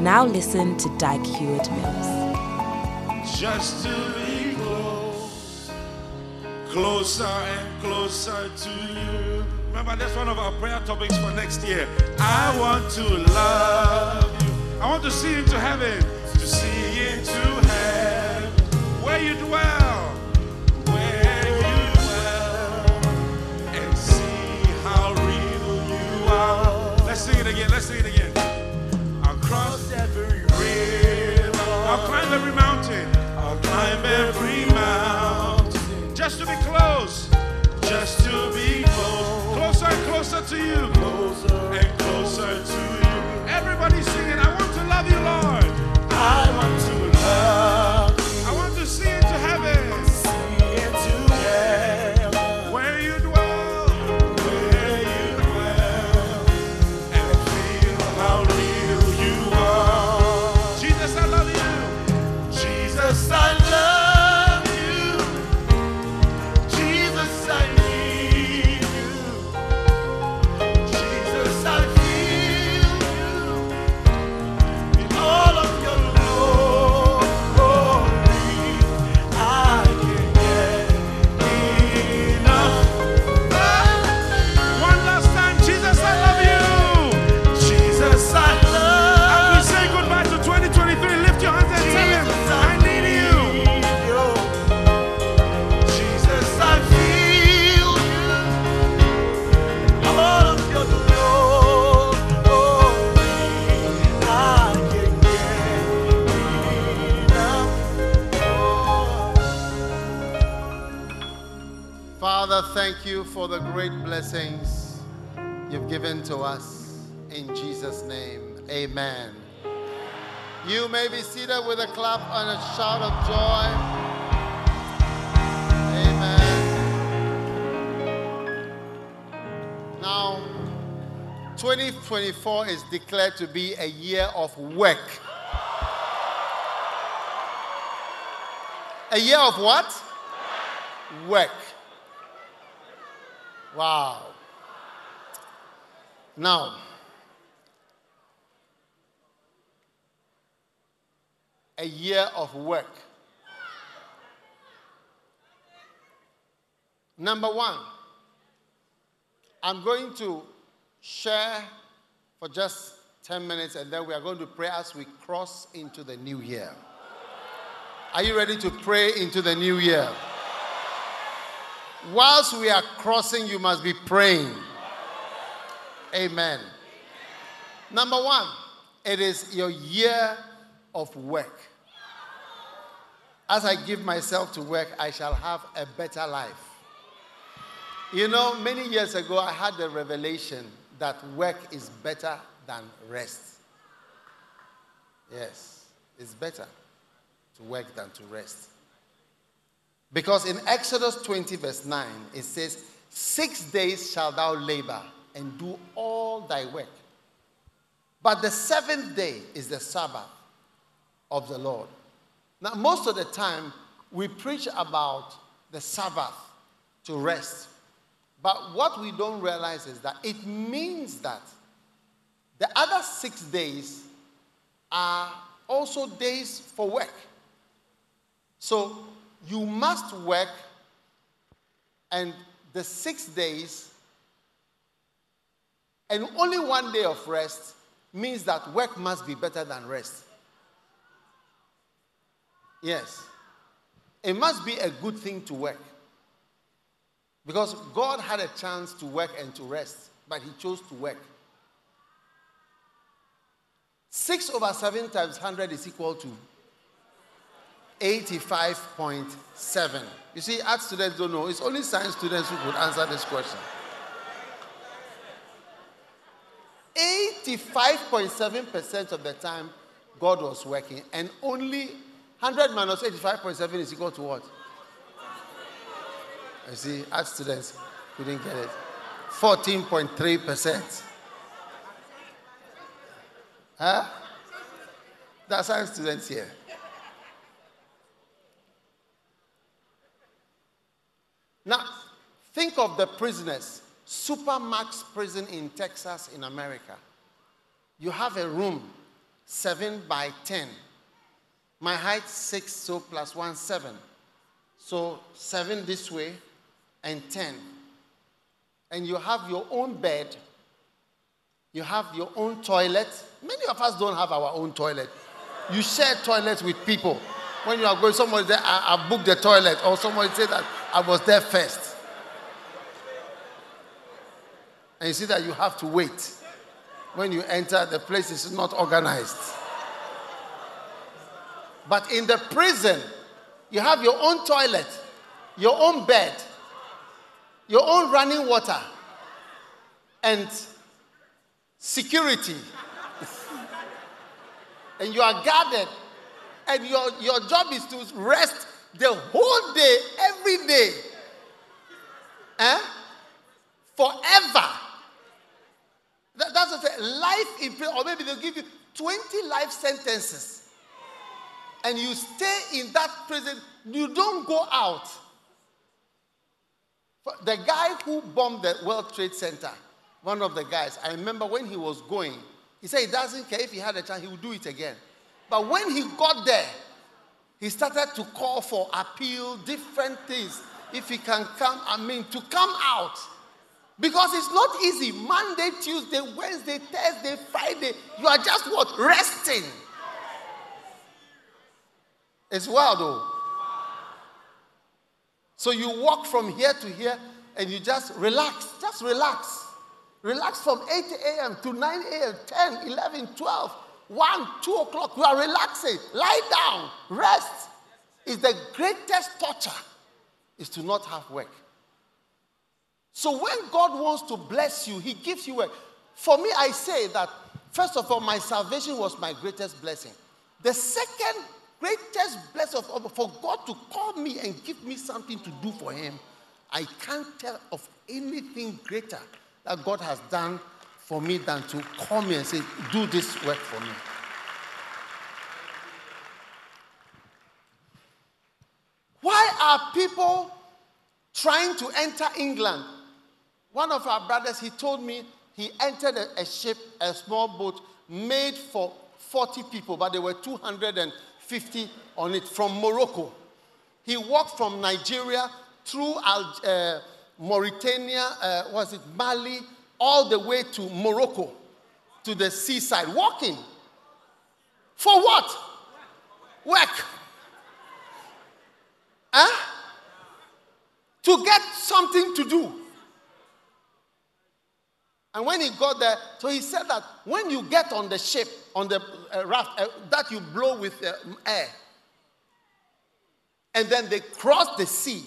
Now listen to Dag Heward Mills. Just to be close, closer and closer to you. Remember, that's one of our prayer topics for next year. I want to love you. I want to see into heaven, to see into heaven, where you dwell, climb every mountain. I'll climb every mountain. Just to be close. Just to be close. Closer and closer to you. Closer and closer to you. Everybody singing, I want to love you, Lord. Father, thank you for the great blessings you've given to us. In Jesus' name, amen. You may be seated with a clap and a shout of joy. Amen. Now, 2024 is declared to be a year of work. A year of what? Work. Wow. Now, a year of work. Number one, I'm going to share for just 10 minutes and then we are going to pray as we cross into the new year. Are you ready to pray into the new year? Whilst we are crossing, you must be praying. Amen. Number one, it is your year of work. As I give myself to work, I shall have a better life. You know, many years ago, I had the revelation that work is better than rest. Yes, it's better to work than to rest. Because in Exodus 20, verse 9, it says, Six days shalt thou labor and do all thy work. But the seventh day is the Sabbath of the Lord. Now, most of the time, we preach about the Sabbath to rest. But what we don't realize is that it means that the other six days are also days for work. So you must work, and the six days, and only one day of rest means that work must be better than rest. Yes. It must be a good thing to work. Because God had a chance to work and to rest, but He chose to work. 6 over 7 times 100 is equal to 85.7. You see, art students don't know. It's only science students who could answer this question. 85.7% of the time, God was working, and only 100 minus 85.7 is equal to what? You see, art students couldn't get it. 14.3%. Huh? That's science students here. Now, think of the prisoners. Supermax prison in Texas, in America. You have a room, 7 by 10. My height, 6, so plus 1, 7. So 7 this way and 10. And you have your own bed. You have your own toilet. Many of us don't have our own toilet. You share toilets with people. When you are going, somebody there, I, I booked the toilet, or somebody said that I was there first. And you see that you have to wait. When you enter, the place is not organized. But in the prison, you have your own toilet, your own bed, your own running water, and security. and you are guarded. And your, your job is to rest the whole day, every day. Eh? Forever. That, that's what life in prison, or maybe they'll give you 20 life sentences. And you stay in that prison, you don't go out. The guy who bombed the World Trade Center, one of the guys, I remember when he was going, he said he doesn't care if he had a chance, he would do it again. But when he got there, he started to call for appeal, different things. If he can come, I mean, to come out. Because it's not easy. Monday, Tuesday, Wednesday, Thursday, Friday, you are just what? Resting. It's wild though. So you walk from here to here and you just relax. Just relax. Relax from 8 a.m. to 9 a.m., 10, 11, 12, 1, 2 o'clock. You are relaxing. Lie down. Rest. Is the greatest torture is to not have work. So when God wants to bless you, He gives you work. For me, I say that first of all, my salvation was my greatest blessing. The second greatest blessing of all, for God to call me and give me something to do for Him, I can't tell of anything greater that God has done for me than to call me and say, Do this work for me. Why are people trying to enter England? One of our brothers, he told me he entered a, a ship, a small boat made for 40 people, but there were 250 on it from Morocco. He walked from Nigeria through uh, Mauritania, uh, was it Mali, all the way to Morocco, to the seaside, walking. For what? Work. Huh? To get something to do. And when he got there, so he said that when you get on the ship, on the uh, raft, uh, that you blow with uh, air, and then they cross the sea.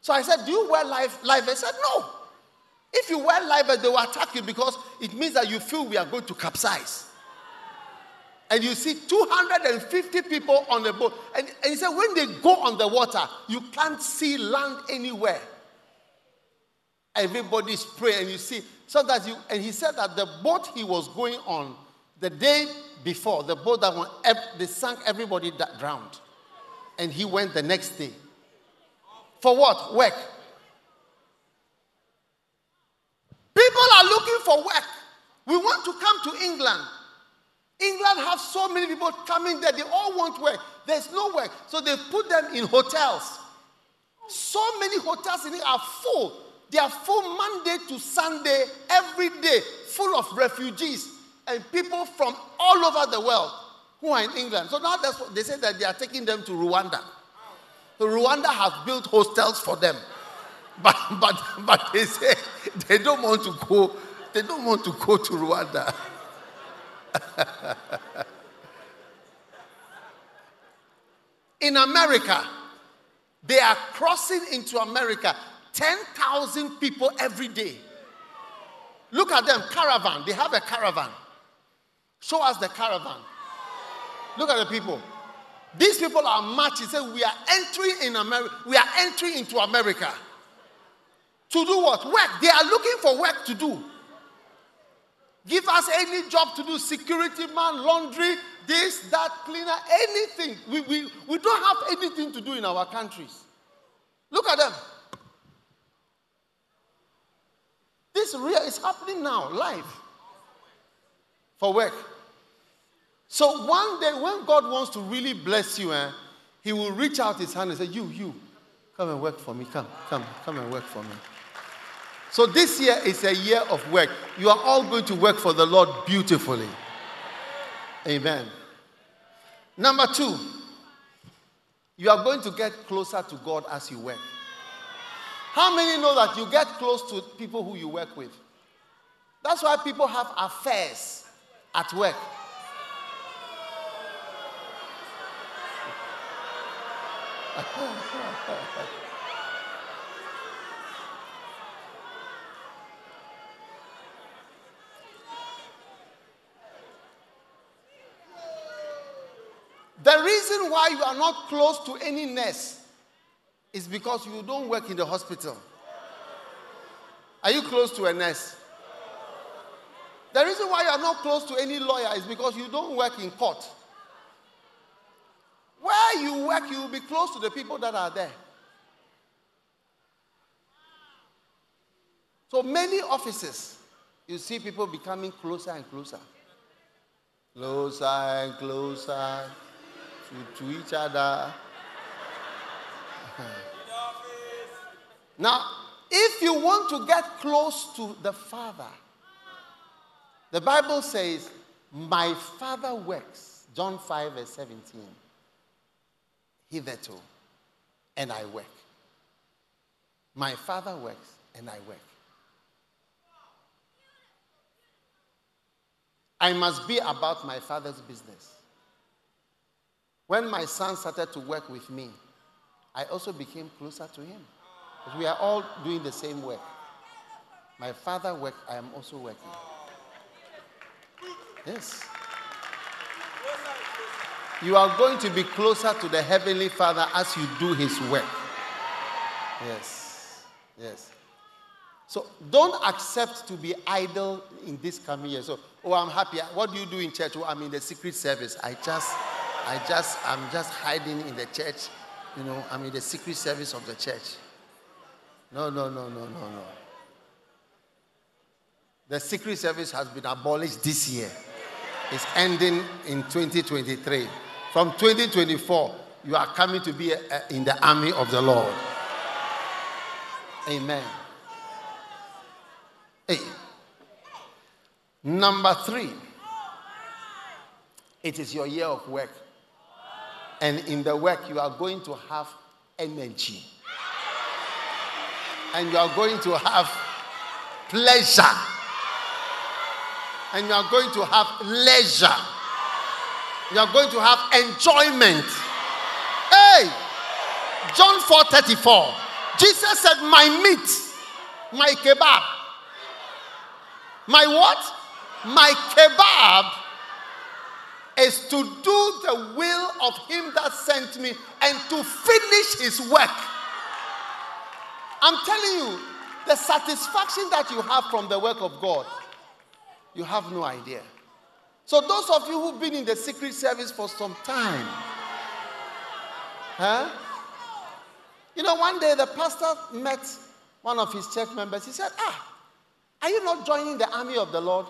So I said, Do you wear life? Life? I said, No. If you wear life, they will attack you because it means that you feel we are going to capsize. And you see 250 people on the boat. And, and he said, when they go on the water, you can't see land anywhere. Everybody's praying, and you see so that you, and he said that the boat he was going on the day before, the boat that went, they sank, everybody that drowned. And he went the next day. For what? Work. People are looking for work. We want to come to England. England have so many people coming there. They all want work. There's no work. So they put them in hotels. So many hotels in England are full. They are full Monday to Sunday, every day, full of refugees and people from all over the world who are in England. So now that's what they say that they are taking them to Rwanda. So Rwanda has built hostels for them. But, but, but they say they don't want to go, they don't want to go to Rwanda. in America, they are crossing into America 10,000 people every day. Look at them, caravan. They have a caravan. Show us the caravan. Look at the people. These people are marching. Say, we are entering in America. We are entering into America. To do what? Work. They are looking for work to do. Give us any job to do security man, laundry, this, that, cleaner, anything. We, we, we don't have anything to do in our countries. Look at them. This real is happening now, live. For work. So one day, when God wants to really bless you, eh, He will reach out His hand and say, You, you, come and work for me. Come, come, come and work for me. So this year is a year of work. You are all going to work for the Lord beautifully. Amen. Number two, you are going to get closer to God as you work. How many know that you get close to people who you work with? That's why people have affairs at work. the reason why you are not close to any nurse is because you don't work in the hospital. Are you close to a nurse? The reason why you are not close to any lawyer is because you don't work in court. Where you work, you will be close to the people that are there. So many offices, you see people becoming closer and closer. Closer and closer to, to each other. now, if you want to get close to the Father, the Bible says, My Father works. John 5, verse 17 hitherto, and I work. My father works, and I work. I must be about my father's business. When my son started to work with me, I also became closer to him. Because we are all doing the same work. My father worked, I am also working. Yes you are going to be closer to the Heavenly Father as you do His work. Yes. Yes. So don't accept to be idle in this coming year. So, oh, I'm happy. What do you do in church? Oh, I'm in the secret service. I just, I just, I'm just hiding in the church. You know, I'm in the secret service of the church. No, no, no, no, no, no. The secret service has been abolished this year. It's ending in 2023. From 2024, you are coming to be a, a, in the army of the Lord. Amen. Hey. Number three, it is your year of work. And in the work, you are going to have energy. And you are going to have pleasure. And you are going to have leisure you are going to have enjoyment. Hey, John 4 34. Jesus said, My meat, my kebab. My what? My kebab is to do the will of him that sent me and to finish his work. I'm telling you, the satisfaction that you have from the work of God, you have no idea. So, those of you who've been in the secret service for some time, huh? You know, one day the pastor met one of his church members. He said, Ah, are you not joining the army of the Lord?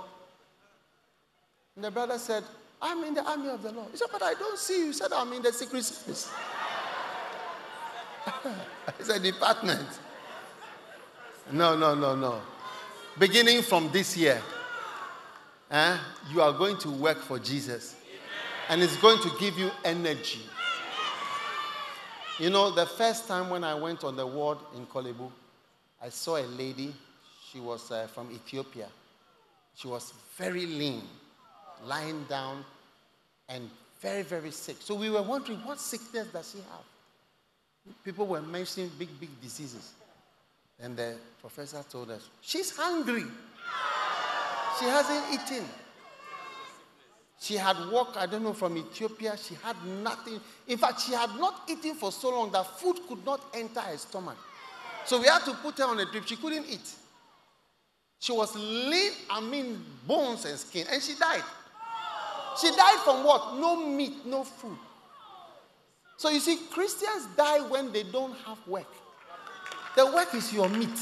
And the brother said, I'm in the army of the Lord. He said, But I don't see you. He said, I'm in the secret service. it's a department. No, no, no, no. Beginning from this year, eh, you are going to work for Jesus. And it's going to give you energy. You know, the first time when I went on the ward in Korle Bu, I saw a lady. She was uh, from Ethiopia. She was very lean, lying down, and very, very sick. So we were wondering, what sickness does she have? People were mentioning big, big diseases. And the professor told us, she's hungry. She hasn't eaten. She had walked, I don't know, from Ethiopia. She had nothing. In fact, she had not eaten for so long that food could not enter her stomach. So we had to put her on a drip. She couldn't eat. She was lean, I mean, bones and skin, and she died. She died from what? No meat, no food. So you see, Christians die when they don't have work. The work is your meat.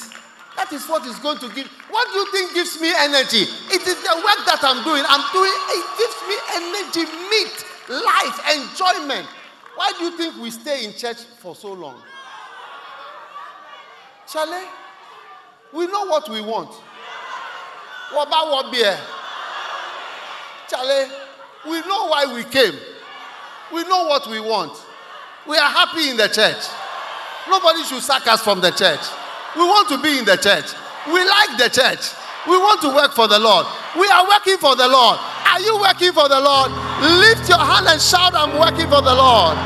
That is what is going to give. What do you think gives me energy? It is the work that I'm doing. I'm doing, it gives me energy, meat, life, enjoyment. Why do you think we stay in church for so long? Charlie, we know what we want. What about what beer? Charlie, we know why we came. We know what we want. We are happy in the church. Nobody should sack us from the church. We want to be in the church. We like the church. We want to work for the Lord. We are working for the Lord. Are you working for the Lord? Lift your hand and shout, I'm working for the Lord.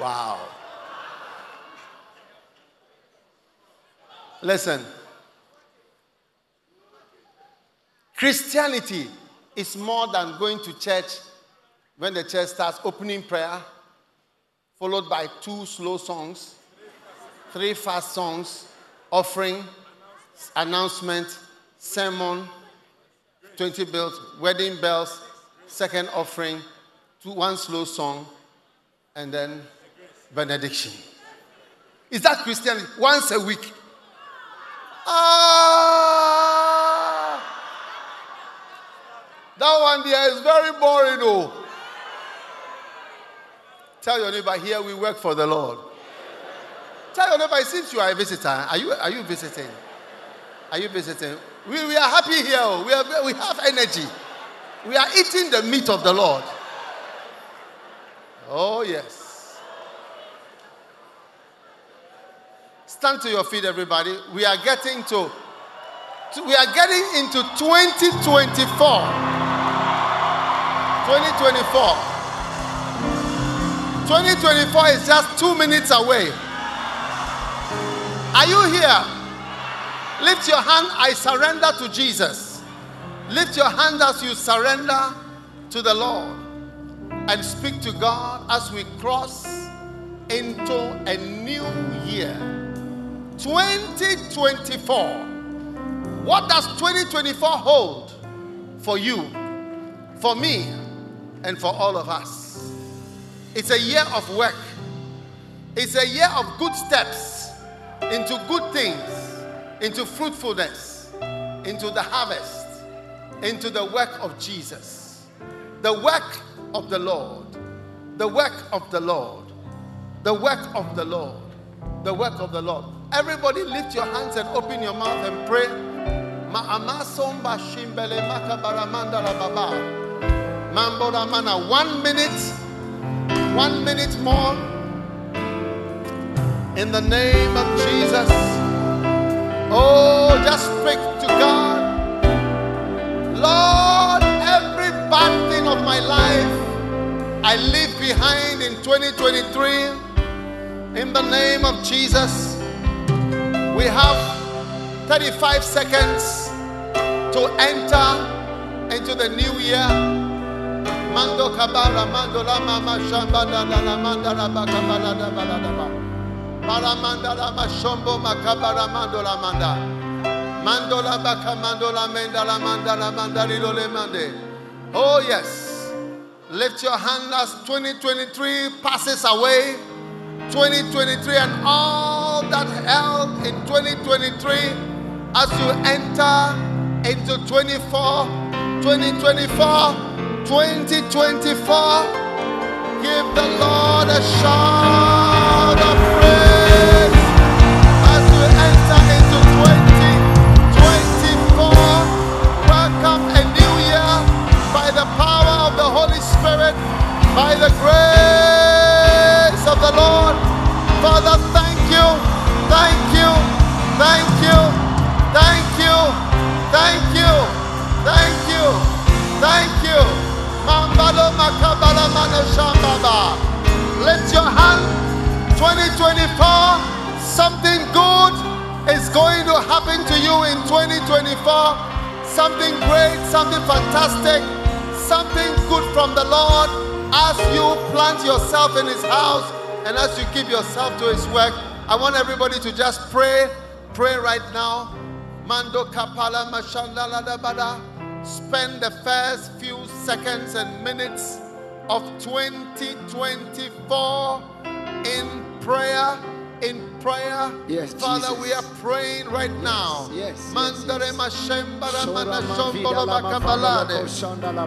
Wow. Listen. Christianity is more than going to church when the church starts opening prayer, followed by two slow songs, three fast songs, offering, announcement, sermon, 20 bells, wedding bells, second offering, two, one slow song, and then benediction. Is that Christianity? Once a week. Ah! That one there is very boring, oh. Tell your neighbor, here we work for the Lord. Tell your neighbor, since you are a visitor. Are you, are you visiting? Are you visiting? We, we are happy here. Oh. We, are, we have energy. We are eating the meat of the Lord. Oh, yes. Stand to your feet, everybody. We are getting to, to we are getting into 2024. 2024. 2024 is just two minutes away. Are you here? Lift your hand. I surrender to Jesus. Lift your hand as you surrender to the Lord and speak to God as we cross into a new year. 2024. What does 2024 hold for you, for me, and for all of us? It's a year of work. It's a year of good steps into good things, into fruitfulness, into the harvest, into the work of Jesus, the work of the Lord, the work of the Lord, the work of the Lord, the work of the Lord. Everybody lift your hands and open your mouth and pray. One minute one minute more. In the name of Jesus. Oh, just speak to God. Lord, every bad thing of my life I leave behind in 2023. In the name of Jesus. We have 35 seconds to enter into the new year. Mando kabara mando la mama shamba la la la manda la baka bala da bala da ba. Para manda la ma shombo makabara mando la manda. Mando la baka mando la menda la manda la manda lilo le mande. Oh yes. Lift your hand as 2023 passes away. 2023 and all that held in 2023 as you enter into 24, 2024. 2024. Give the Lord a shout of praise as we enter into 2024. Welcome a new year by the power of the Holy Spirit, by the grace of the Lord. Father, thank you, thank you, thank you, thank you, thank you, thank you, thank you. Lift your hand. 2024, something good is going to happen to you in 2024 something great, something fantastic, something good from the Lord as you plant yourself in His house and as you give yourself to His work. I want everybody to just pray, pray right now. Mando kapala mashanda ladabada. Spend the first few seconds and minutes of 2024 in prayer in prayer. Yes, Father, Jesus. we are praying right now. yes, yes, Mandare yes. mashembara Shora mana shombolo ma makabalade. la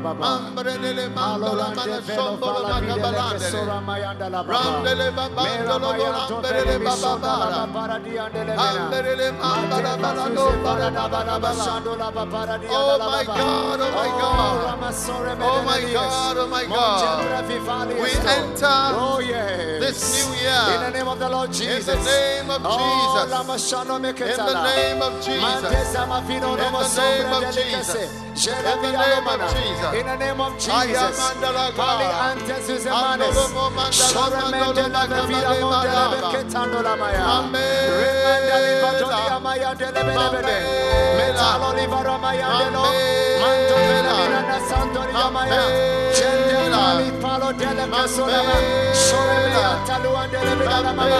mandala Malorande mana velo shombolo fala vida le makabalade. kesora mayanda la. Randele babandolo Mera maya to borambelele bele bisonda la bababara. babara di andele Amberele mambala balado fasuze para balada da bala balabala. bashando la babara di Oh my. God, oh my Oh, God. Oh my God, oh my God. We enter Oh yes. this new year In the name of the Lord Jesus. The name of Oh, Jesus. In the name of Jesus. In the name of. Jesus. In the name of. Jesus. In the name of Jesus. Pali antes usemanes. Andolo mandala Shore mandolo mende la vevira makamale monde la malaba. beketando la maya. Remanda li vadoni amaya dele bele bele. Mamela. Metalo li varo maya delo. Mamela. Manto vele vina na santo ri amaya. Jende Mamela. mali palo dele kasora ma. Mamela. Shore me atalu andele bele la mama.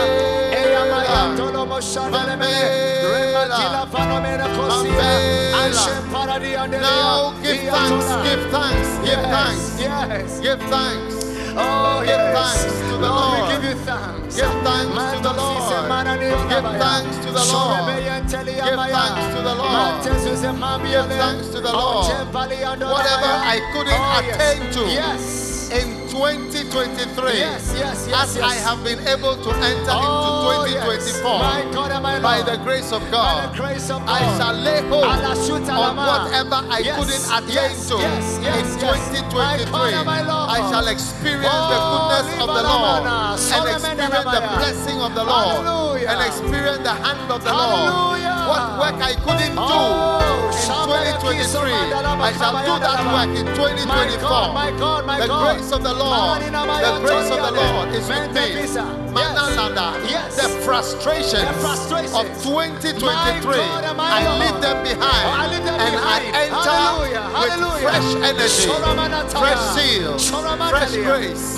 Now give thanks, give thanks, give thanks, Yes. give thanks. Oh, Give yes. thanks to the Lord, Lord. we give you thanks. Give thanks to the Lord. Give thanks to the Lord. Give thanks to the Lord. Give thanks to the Lord. Whatever I couldn't attain to Yes. in 2023, Yes, yes, yes, as yes. I have been able to enter Oh, into yes. 2024 My God by the grace of God, By the grace of God I shall lay hold on whatever I Yes, couldn't attain yes, to yes, yes, in yes. 2023. My God I shall experience the Oh, goodness of the Lord and experience the blessing of the Lord Hallelujah. And experience the hand of the Hallelujah. Lord. What work I couldn't do Oh, in 2023, I shall do that work in 2024. My God, my God, my the God. grace of the Lord, the grace of the Lord is with me. Pisa. Manalanda, Yes. the frustrations The frustrations. of 2023, My God and my I leave them behind, oh, I leave them and. I enter Hallelujah, with hallelujah. fresh energy, fresh zeal, Sholamantalia. fresh grace,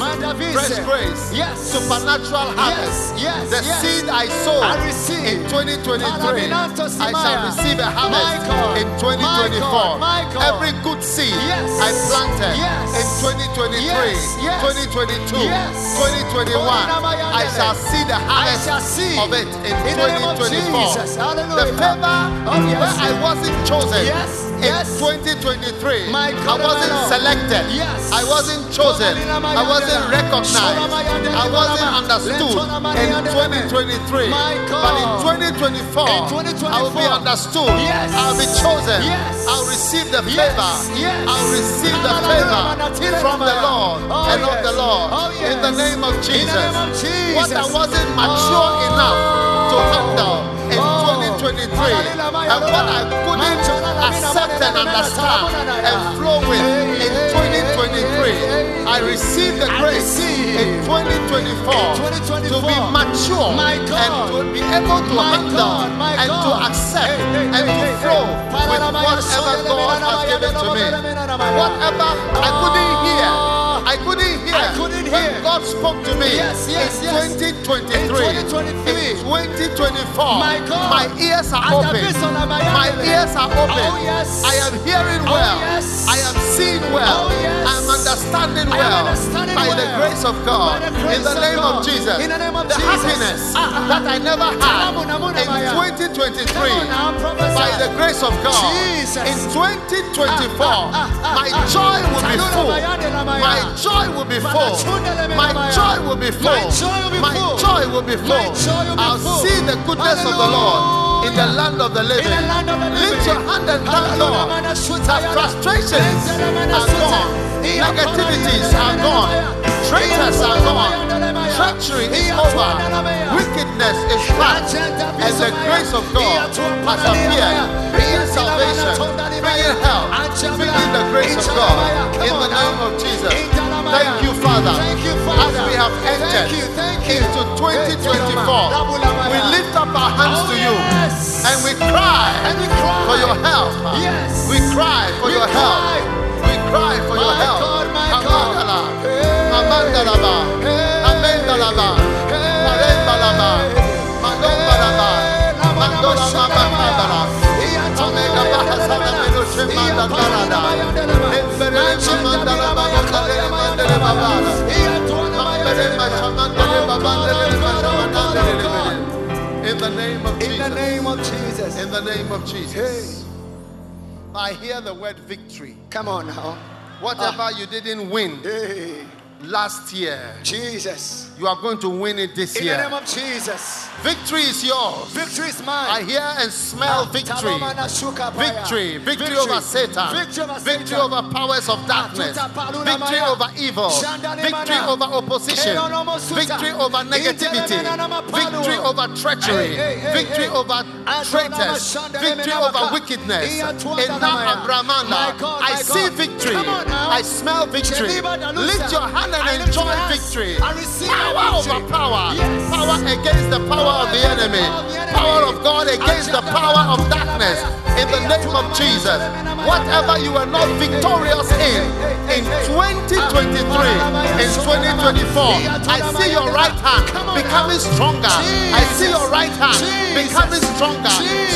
fresh grace, Yes. supernatural harvest. yes, the seed I sowed I receive. in 2023, I shall receive a harvest God, in 2024. my God, my God. Every good seed Yes. I planted Yes. in 2023, Yes, yes. 2022, Yes. 2021, I shall see the harvest see of it in, in the name of 2024. Jesus. Hallelujah. The favor where I wasn't chosen Yes, in yes. 2023, My I wasn't selected. Yes. I wasn't chosen. I wasn't recognized. I wasn't understood in 2023. My God. But in 2024, In 2024, I will be understood. Yes. I'll be chosen. Yes. I'll receive the favor. yes. I'll receive the favor from the Lord Oh, and of the Lord. Oh, In the yes. name of In the Jesus. name of Jesus. What I wasn't mature Oh. enough to handle in Oh. 2023 Hallelujah. and what I couldn't accept and understand and flow with in 2023, I receive the grace in 2024 to be mature and to be able to handle and to accept and to flow with whatever God has given to me. Whatever I couldn't hear, I couldn't hear. God spoke to me Yes, yes, in yes. 2023. In 2023. In 2024. My God. My ears are open. base of the Mayandele. My ears are open. Oh, yes. I am hearing Oh, well. yes. I am seeing well. Oh, yes. Understanding well. understanding by the grace of God. Grace in the of name God. of Jesus. In the name of the Jesus. happiness ah, that I never had in 2023 Come on now, prophesy. by the grace of God. Jesus. In 2024, Ah, ah, ah, my joy will be full. mayande la maya. My joy will be full. My joy will be full. My joy will be full. joy will be full. My joy will be I'll see the goodness of the Lord in the land of the living. Land of the living. Lift your hand and thank Hallelujah, God. mana The shutayana. frustrations are gone. Negativities are gone. Traitors are gone. Treachery is over. Wickedness is past. And the grace of God has appeared, bringing salvation, bringing help, bringing the grace of God. In the name of Jesus. Thank you, Father. As we have entered into 2024, we lift up our hands to you and we cry for your help. We cry for your help. Cry. For your help. God, my God. Amandala. Hey. Amandalaba. Hey. Amendalaba. Hey. Marembalaba. Mandombalaba. Mandolama makabala. Omega bahasana menushe mandalbarada. Emberele mamandala babakale mandele babala. Mambele mashamandele babandele mashamandele lebele. In the name of Jesus. name of Jesus. In the name of Jesus. I hear the word victory. Come on now. Whatever ah. you didn't win Hey, last year, Jesus. You are going to win it this year. In the name of Jesus. Victory is yours. Victory is mine. I hear and smell ah, victory. Talomana shukapaya. Victory, victory over Satan, Victory over victory over powers of darkness, victory over evil, victory over opposition, victory over negativity, victory over treachery, victory over traitors, victory over wickedness. Abramanda, I see victory, I smell victory. Lift your hand and enjoy victory. Power over power, power against the power of the enemy, power of God against the power of darkness. In the name of Jesus, whatever you are not victorious in, in 2023, in 2024, I see your right hand becoming stronger. I see your right hand becoming stronger,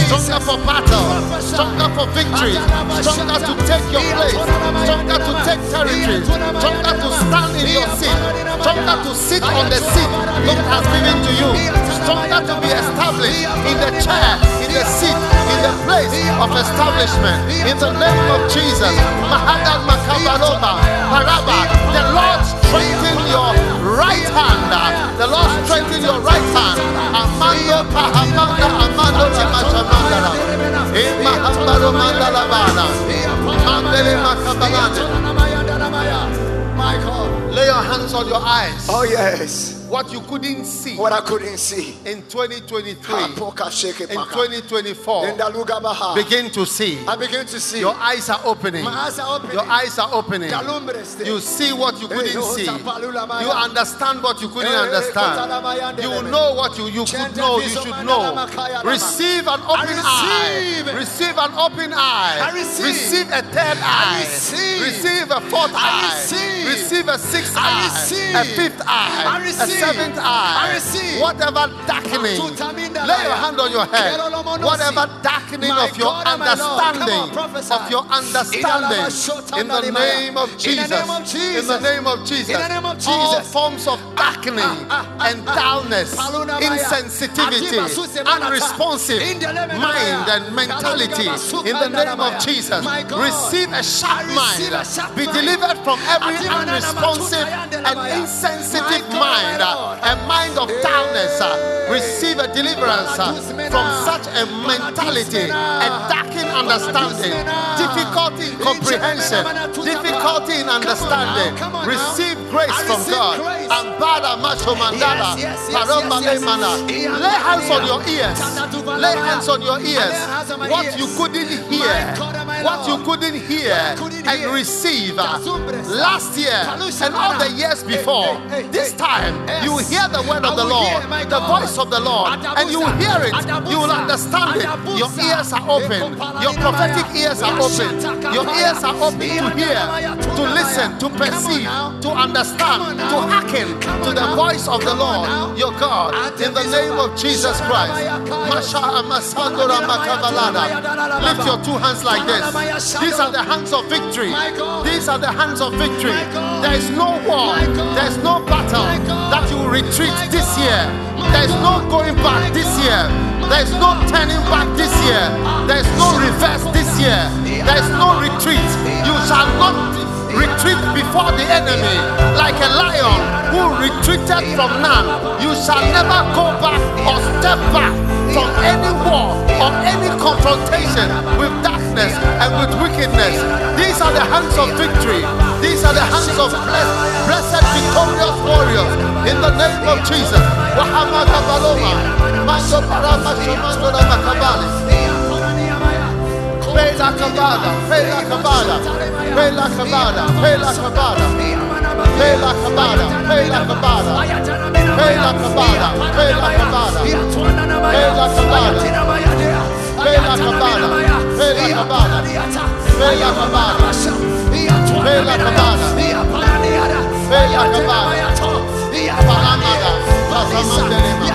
stronger for battle, stronger for victory, stronger to take your place, stronger to take territory, stronger to stand in your seat, stronger to sit on the seat God has given to you, stronger to be established in the chair, in the seat, in the place of establishment. In the name of Jesus, Mahadan Makabaroba, Paraba, the Lord strengthen your right hand. The Lord strengthen your right hand. Eh, Makabalane. My God. Lay your hands on your eyes. Oh, yes. What you couldn't see What I couldn't see. in 2023, in 2024, In the Lugabaha. begin to see. I begin to see. Your eyes are opening. My eyes are opening. Your eyes are opening. You see what you eh, couldn't see. You understand what you couldn't eh, eh, understand. You will know what you, you could know, you should know. Receive an open eye. receive. An open eye. Receive. Receive a third eye. receive. Receive a fourth eye. receive. Receive a sixth eye. receive. A fifth eye. I A receive. Seventh eye. I receive. Whatever darkening. Lay your hand on your head. Whatever darkening of your God and my Lord. Come on, understanding. Of your understanding. In the name of Jesus. the name of Jesus. In the name of Jesus. In the name of All forms of darkening ah, ah, and dullness, insensitivity, Atiba Suse Manata. unresponsive In the name of mind and mentality. In the name of Jesus. Receive a sharp mind. receive a sharp Be delivered from every unresponsive and insensitive mind. A mind of dullness. uh, Receive a deliverance uh, from such a mentality, a darkened understanding, difficulty in comprehension, difficulty in understanding. Come on now. Receive grace from God. Ambara macho mandala. Yes. lemana. Lay hands on your ears. Lay hands on your ears. hands on my What you couldn't hear, God and my what you couldn't hear and receive uh, last year and all the years before. This time you will hear the word of the Lord, the voice of the Lord, and you will hear it. You will understand it. Your ears are open. Your prophetic ears are open. Your ears are open to hear, to listen, to perceive, to understand, to hearken to the voice of the Lord, your God, in the name of Jesus Christ. Masha Amasandora Makabalada. Lift your two hands like this. These are the hands of victory. These are the hands of victory. There is no war, there is no battle that you will retreat this year. There is no going back this year. There is no turning back this year. There is no reverse this year. There is no retreat. You shall not retreat before the enemy like a lion who retreated from none. You shall never go back or step back from any war or any confrontation with darkness and with wickedness. These are the hands of victory. These are the hands of blessed, blessed victorious warriors in the name of Jesus. Pela Kabada, Pela Kabada, Pela Kabada, Pela Kabada. Pela Kabada, Pela Kabada, Pela Kabada, Pela Kabada, Pela Kabada, Pela Kabada, Pela Kabada, Pela Kabada, Pela Kabada, Pela Kabada, Palamada, Pasamandelema,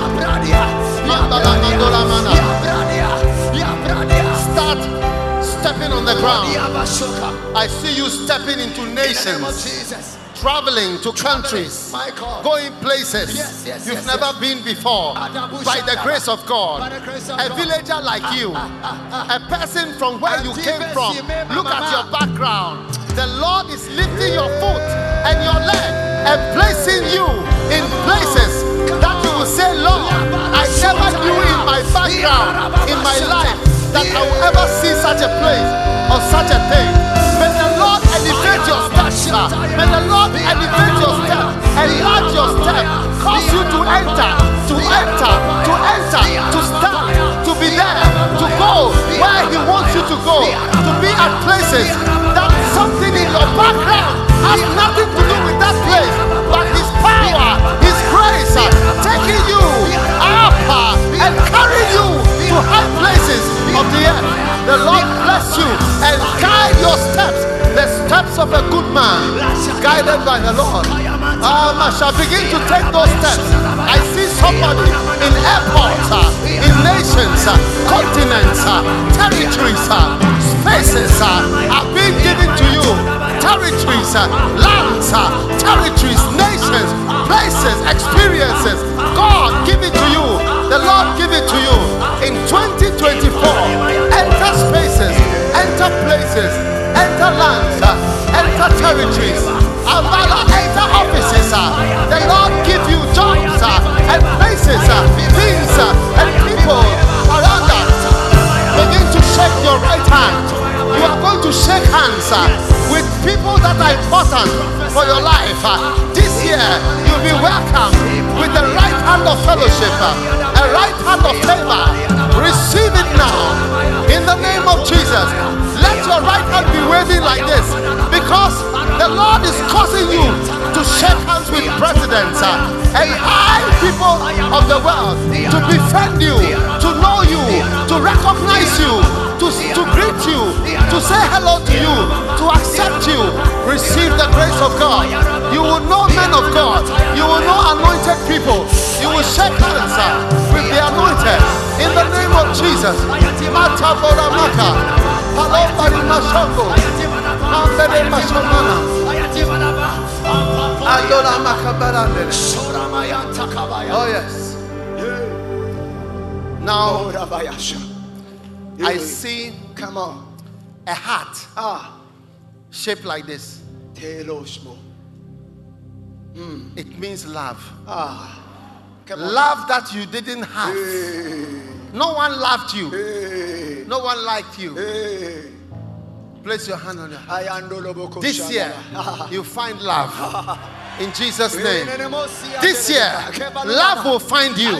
Mandala Mandola Mana. Start stepping on the ground. I see you stepping into nations. Traveling to countries, going places Yes, yes, you've yes, never been before. By the grace of God, By the grace of a villager like you, ah, ah, ah, a person from where you came from, look at your background. The Lord is lifting your foot and your leg and placing you in places that you will say, Lord, I never knew in my background, in my life, that I will ever see such a place or such a thing. Elevate your steps. sir. May the Lord elevate your steps, enlarge your steps, cause you to enter, to enter, to enter, to start, to be there, to go where He wants you to go, to be at places that something in your background has nothing to do with that place, but His power, His grace, taking you up uh, and carrying you to high places of the earth. The Lord bless you and guide your steps, the steps of a good man, guided by the Lord. Um, I shall begin to take those steps. I see somebody in airports, uh, in nations, uh, continents, uh, territories, uh, spaces uh, are being given to you. Territories, uh, lands, uh, territories, nations, places, experiences. God give it to you. The Lord give it to you in 2024. Enter spaces, enter places, enter lands, enter territories. Avala, enter offices. The Lord give you jobs and places, things and people around us. Begin to shake your right hand. You are going to shake hands with people that are important for your life. This year, you'll be welcome with the right hand of fellowship, a right hand of favor. Receive it now in the name of Jesus. Let your right hand be waving like this because the Lord is causing you to shake hands with presidents uh, and high people of the world to befriend you, to know you, to recognize you, to, to greet you, to say hello to you, to accept you. Receive the grace of God. You will know men of God. You will know anointed people. You will shake hands uh, with the anointed in the name of Jesus. Matabora maka. Palopari mashango. Ambele mashomana. Oh yes. Now I see Come on. a heart Ah. shaped like this. Teloshmo. It means love. Ah. Love that you didn't have. Hey. No one loved you. Hey. No one liked you. Hey. Place your hand on your heart. This year, you find love. In Jesus' name. This year, love will find you.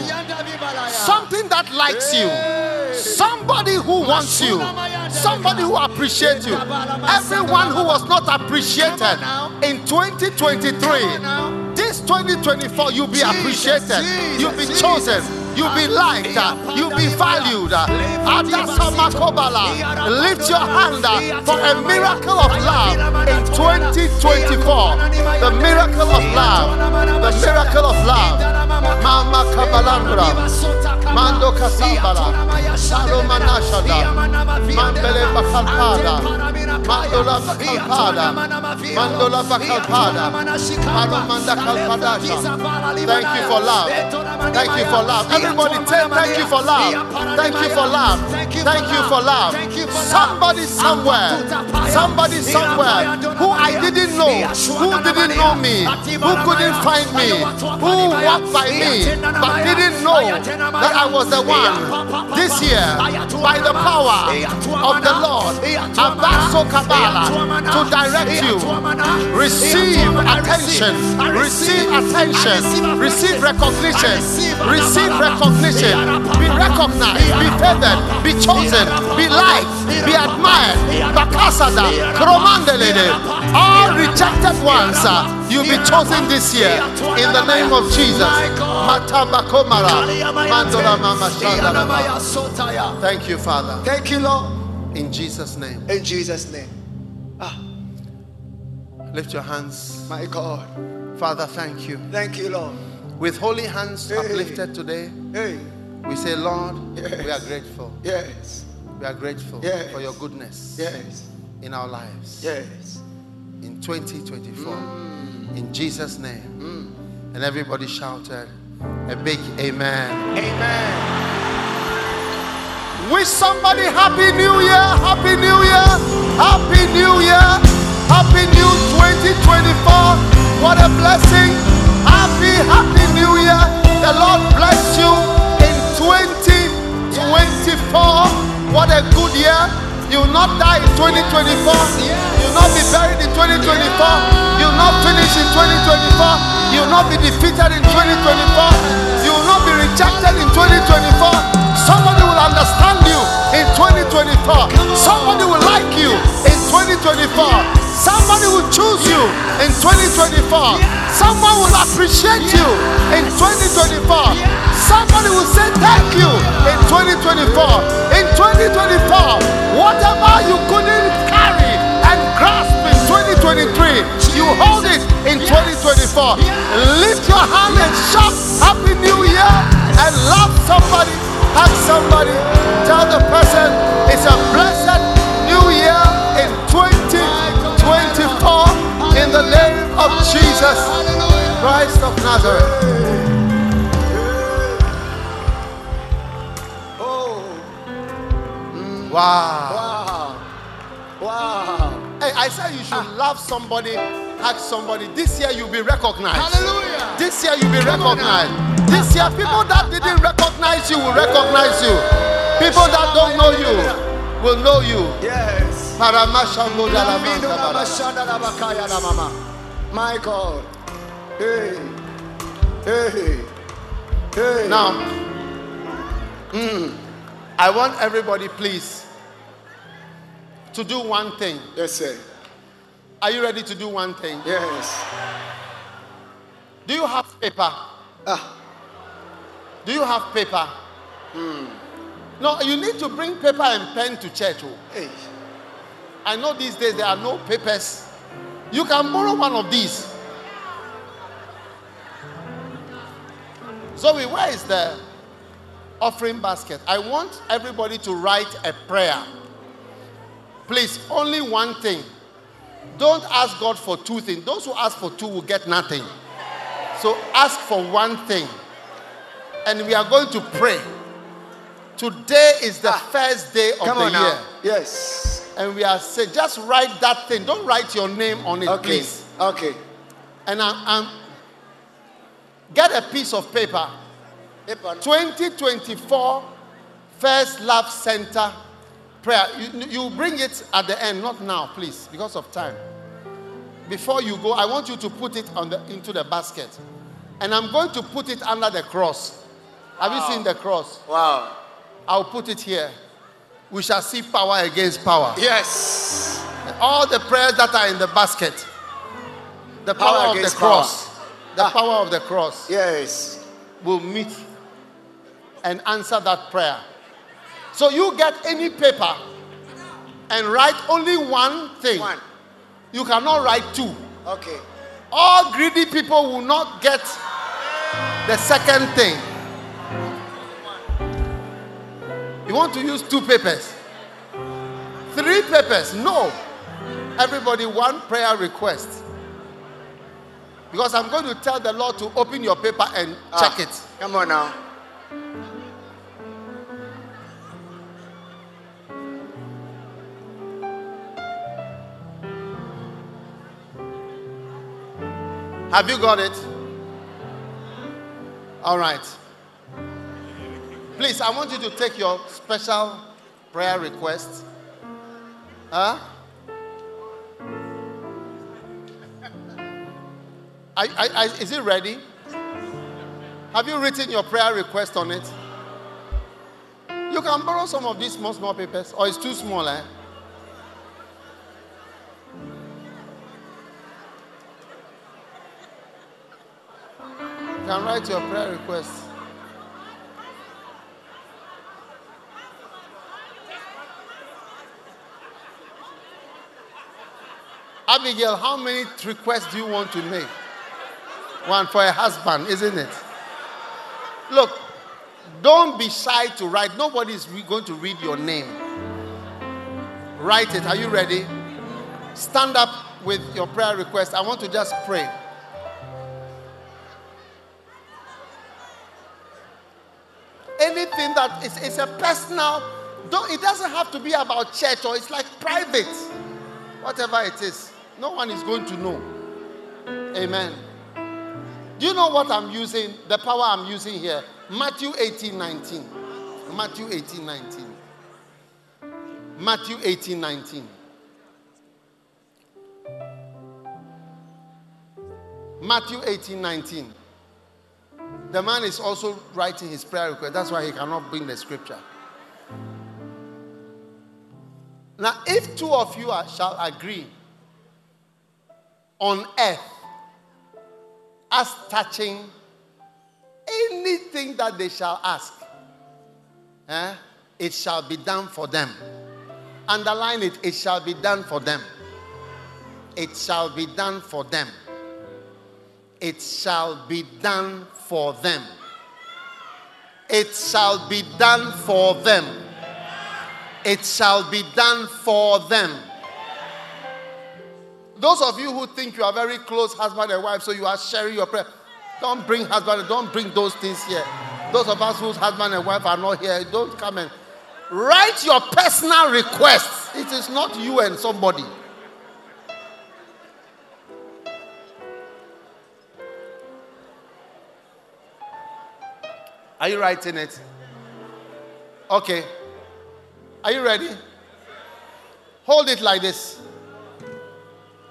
Something that likes you. Somebody who wants you. Somebody who appreciates you. Everyone who was not appreciated in 2023. This 2024, you'll be appreciated. You'll be chosen. You'll be liked. You'll be valued. Lift your hand for a miracle of love in 2024. The miracle of love. The miracle of love. Mama Kabalandra. Mando Kasambala. Salo Manashada. Mandele Bakalpada. Mandola Bakalpada. Mandola Bakalpada. Malumanda Kalpadasha. Thank you for love. Thank you for love. Everybody say thank you for love. Thank you for love. Thank you for love. Somebody somewhere. Somebody somewhere who I didn't know, who didn't know me, who couldn't find me, who walked by me, but didn't know that I was the one. This year, by the power of the Lord, Abaso Kabbalah, to direct you, receive attention, receive attention, receive recognition, receive recognition, be recognized, be favored, be chosen, be liked, be admired. Bakasada, Kromandelede, all rejected ones, uh, You'll be chosen this year in the name of Jesus. Matabakomara. Mandola mama shandala. Thank you, Father. Thank you, Lord. In Jesus' name. In Jesus' name. Ah. Lift your hands. My God. Father, thank you. Thank you, Lord. With holy hands Hey. uplifted today, Hey. we say, Lord, Yes. we are grateful. Yes. We are grateful Yes. for your goodness Yes. in our lives. Yes. In 2024. Mm. In Jesus' name. And everybody shouted a big amen. Amen. Wish somebody Happy New Year, Happy New Year, Happy New Year, Happy New 2024. What a blessing. Happy, Happy New Year. The Lord bless you in 2024. What a good year. You will not die in 2024. You will not be buried in 2024. Will not finish in 2024. You will not be defeated in 2024. You will not be rejected in 2024. Somebody will understand you in 2024. Somebody will like you in 2024. Somebody will choose you in 2024. Someone will appreciate you in 2024. Somebody will say thank you in 2024. In 2024, whatever you couldn't carry and grasp in 2023, you hold it in 2024. Lift your hand and shout Happy New Year and love somebody, hug somebody, tell the person it's a blessed new year in 2024 in the name of Jesus Christ of Nazareth. Oh. Wow. Wow. Wow. Hey, I said you should ah. love somebody, hug somebody. This year you'll be recognized. Hallelujah. This year you'll be recognized. This year, people that didn't recognize you will recognize you. People that don't know you will know you. Yes. Paramashambo Lamino dalamanda bara. Namashana Nabakaya Namama. My God. Hey. Hey. Hey. Now, mm, I want everybody, please, to do one thing. Yes, sir. Are you ready to do one thing? Yes. Do you have paper? Ah. Do you have paper? No, you need to bring paper and pen to church. oh. Hey. I know these days there are no papers. You can borrow one of these. Zoe, where is the offering basket? I want everybody to write a prayer. Please, only one thing. Don't ask God for two things. Those who ask for two will get nothing. So ask for one thing. And we are going to pray. Today is the first day of Ah. The year now. Yes. and we are saying, just write that thing. Don't write your name on it, Okay. please. Okay. And I'm, I'm- get a piece of paper. Paper. 2024 First Love Center prayer. You, you bring it at the end, not now, please, because of time. Before you go, I want you to put it on the, into the basket. And I'm going to put it under the cross. Have you seen the cross? Wow. I'll put it here. We shall see power against power. Yes. all the prayers that are in the basket, the Power power, of the cross, the Ah. power of the cross Yes. will meet and answer that prayer. So you get any paper and write only one thing. One. You cannot write two. Okay. All greedy people will not get the second thing. You want to use two papers? Three papers? No. Everybody, one prayer request. Because I'm going to tell the Lord to open your paper and Ah. check it. Come on now. Have you got it? All right. Please, I want you to take your special prayer request. Huh? I, I, I, is it ready? Have you written your prayer request on it? You can borrow some of these small, small papers, or it's too small, eh? Can write your prayer request. Abigail, how many requests do you want to make? One for a husband, isn't it? Look, don't be shy to write. Nobody is going to read your name. Write it. Are you ready? Stand up with your prayer request. I want to just pray. Anything that is, a personal, don't, it doesn't have to be about church or it's like private. Whatever it is, no one is going to know. Amen. Do you know what I'm using? The power I'm using here? Matthew 18 19. Matthew 18 19. Matthew 18 19. Matthew 18 19. The man is also writing his prayer request. That's why he cannot bring the scripture. Now, if two of you are, shall agree on earth as touching anything that they shall ask, eh, it shall be done for them. Underline it, it shall be done for them. It shall be done for them. It shall be done for them. It shall be done for them. It shall be done for them. Those of you who think you are very close husband and wife, so you are sharing your prayer, don't bring husband, don't bring those things here. Those of us whose husband and wife are not here, don't come and write your personal requests. It is not you and somebody. Are you writing it? Okay. Are you ready? Hold it like this.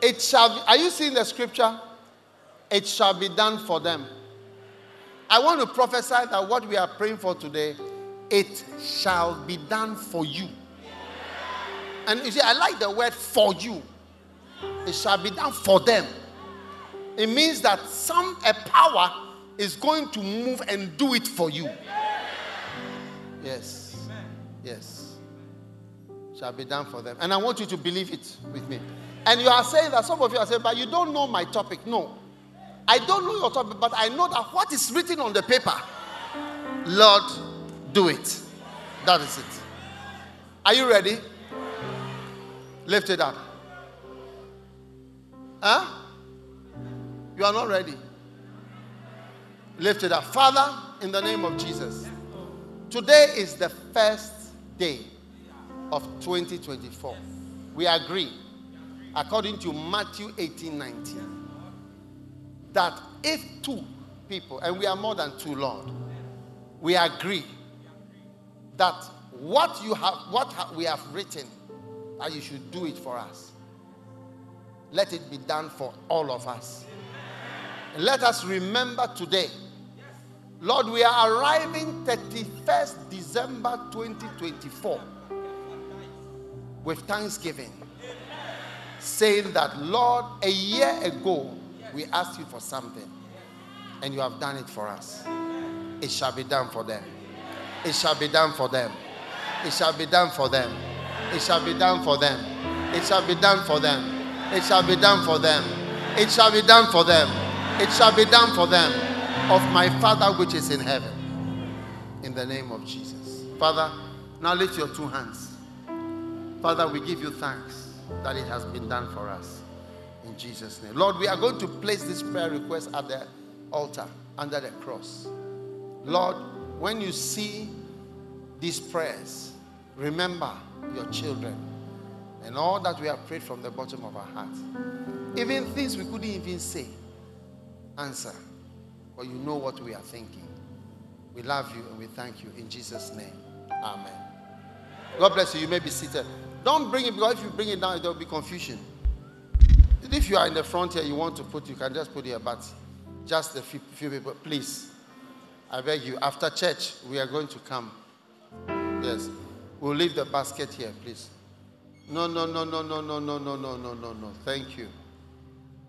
It shall be, are you seeing the scripture? It shall be done for them. I want to prophesy that what we are praying for today, it shall be done for you. And you see, I like the word for you. It shall be done for them. It means that some a power is going to move and do it for you. Yes. Yes. Shall be done for them. And I want you to believe it with me. And you are saying that some of you are saying, but you don't know my topic. No. I don't know your topic, but I know that what is written on the paper, Lord, do it. That is it. Are you ready? Lift it up. Huh? You are not ready. Lift it up. Father, in the name of Jesus, today is the first day of 2024. We agree, according to Matthew 18 19, that if two people, and we are more than two, Lord, we agree that what you have, what ha- we have written, that you should do it for us. Let it be done for all of us. Let us remember today Lord, we are arriving 31st December 2024 with thanksgiving, saying that, Lord, a year ago we asked you for something and you have done it for us. It shall be done for them. It shall be done for them. It shall be done for them. It shall be done for them. It shall be done for them. It shall be done for them. It shall be done for them. It shall be done for them of my Father which is in heaven. In the name of Jesus. Father, now lift your two hands. Father, we give you thanks that it has been done for us. In Jesus' name. Lord, we are going to place this prayer request at the altar under the cross. Lord, when you see these prayers, remember your children and all that we have prayed from the bottom of our hearts. Even things we couldn't even say, answer. But you know what we are thinking. We love you and we thank you in Jesus' name. Amen. God bless you. You may be seated. Don't bring it because if you bring it down, there will be confusion. If you are in the front here, you want to put, you can just put here, but just a few, few people, please. I beg you. After church, we are going to come. Yes. We'll leave the basket here, please. No, no, no, no, no, no, no, no, no, no, no, no. Thank you.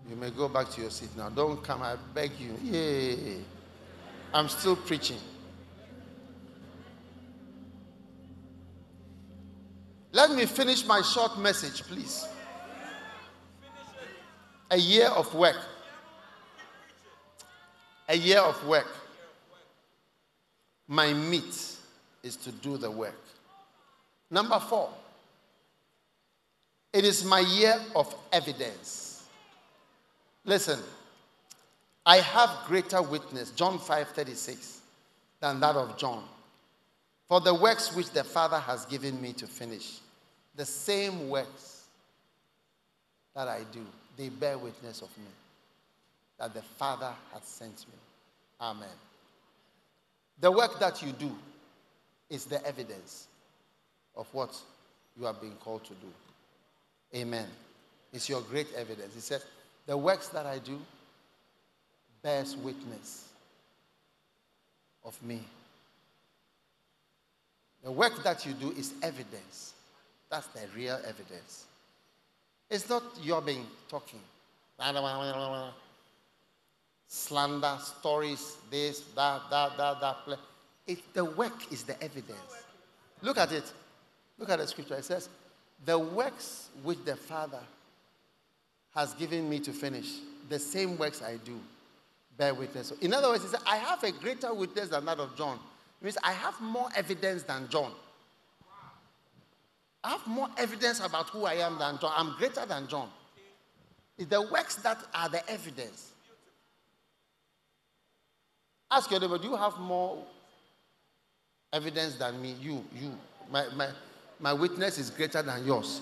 You may go back to your seat now. Don't come. I beg you. Yay. I'm still preaching. Let me finish my short message, please. A year of work. A year of work. My meat is to do the work. Number four, it is my year of evidence. Listen, I have greater witness, John 5 36, than that of John. For the works which the Father has given me to finish, the same works that I do, they bear witness of me, that the Father has sent me. Amen. The work that you do is the evidence of what you are being called to do. Amen. It's your great evidence. He says, The works that I do bears witness of me. The work that you do is evidence. That's the real evidence. It's not your being talking. Slander, stories, this, that, that, that, that. It, the work is the evidence. Look at it. Look at the scripture. It says, The works which the Father has given me to finish, the same works I do, bear witness. In other words, he said, I have a greater witness than that of John. It means I have more evidence than John. I have more evidence about who I am than John. I'm greater than John. It's the works that are the evidence. Ask your neighbor, do you have more evidence than me? You, you. My, my, my witness is greater than yours.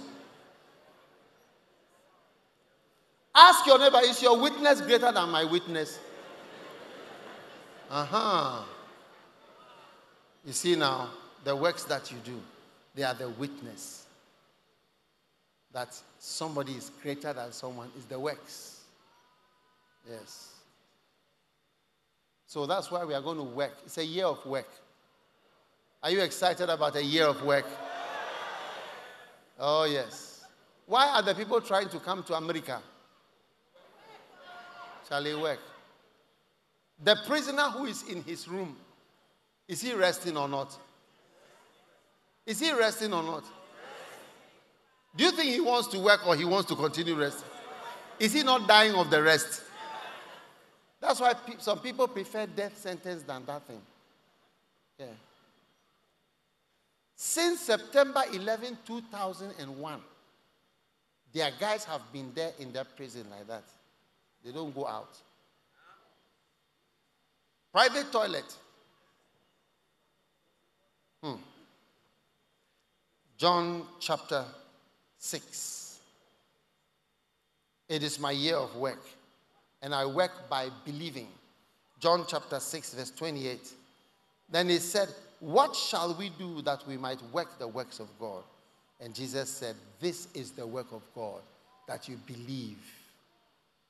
Ask your neighbor, is your witness greater than my witness? Uh huh. You see now, the works that you do, they are the witness that somebody is greater than someone, is the works. Yes. So that's why we are going to work. It's a year of work. Are you excited about a year of work? Oh, yes. Why are the people trying to come to America? Shall they work? The prisoner who is in his room, is he resting or not? Is he resting or not? Do you think he wants to work or he wants to continue resting? Is he not dying of the rest? That's why pe- some people prefer death sentence than that thing. Yeah. Since September 11, 2001, their guys have been there in that prison like that. They don't go out. Private toilet. Hmm. John chapter 6. It is my year of work, and I work by believing. John chapter 6, verse 28. Then he said, What shall we do that we might work the works of God? And Jesus said, This is the work of God, that you believe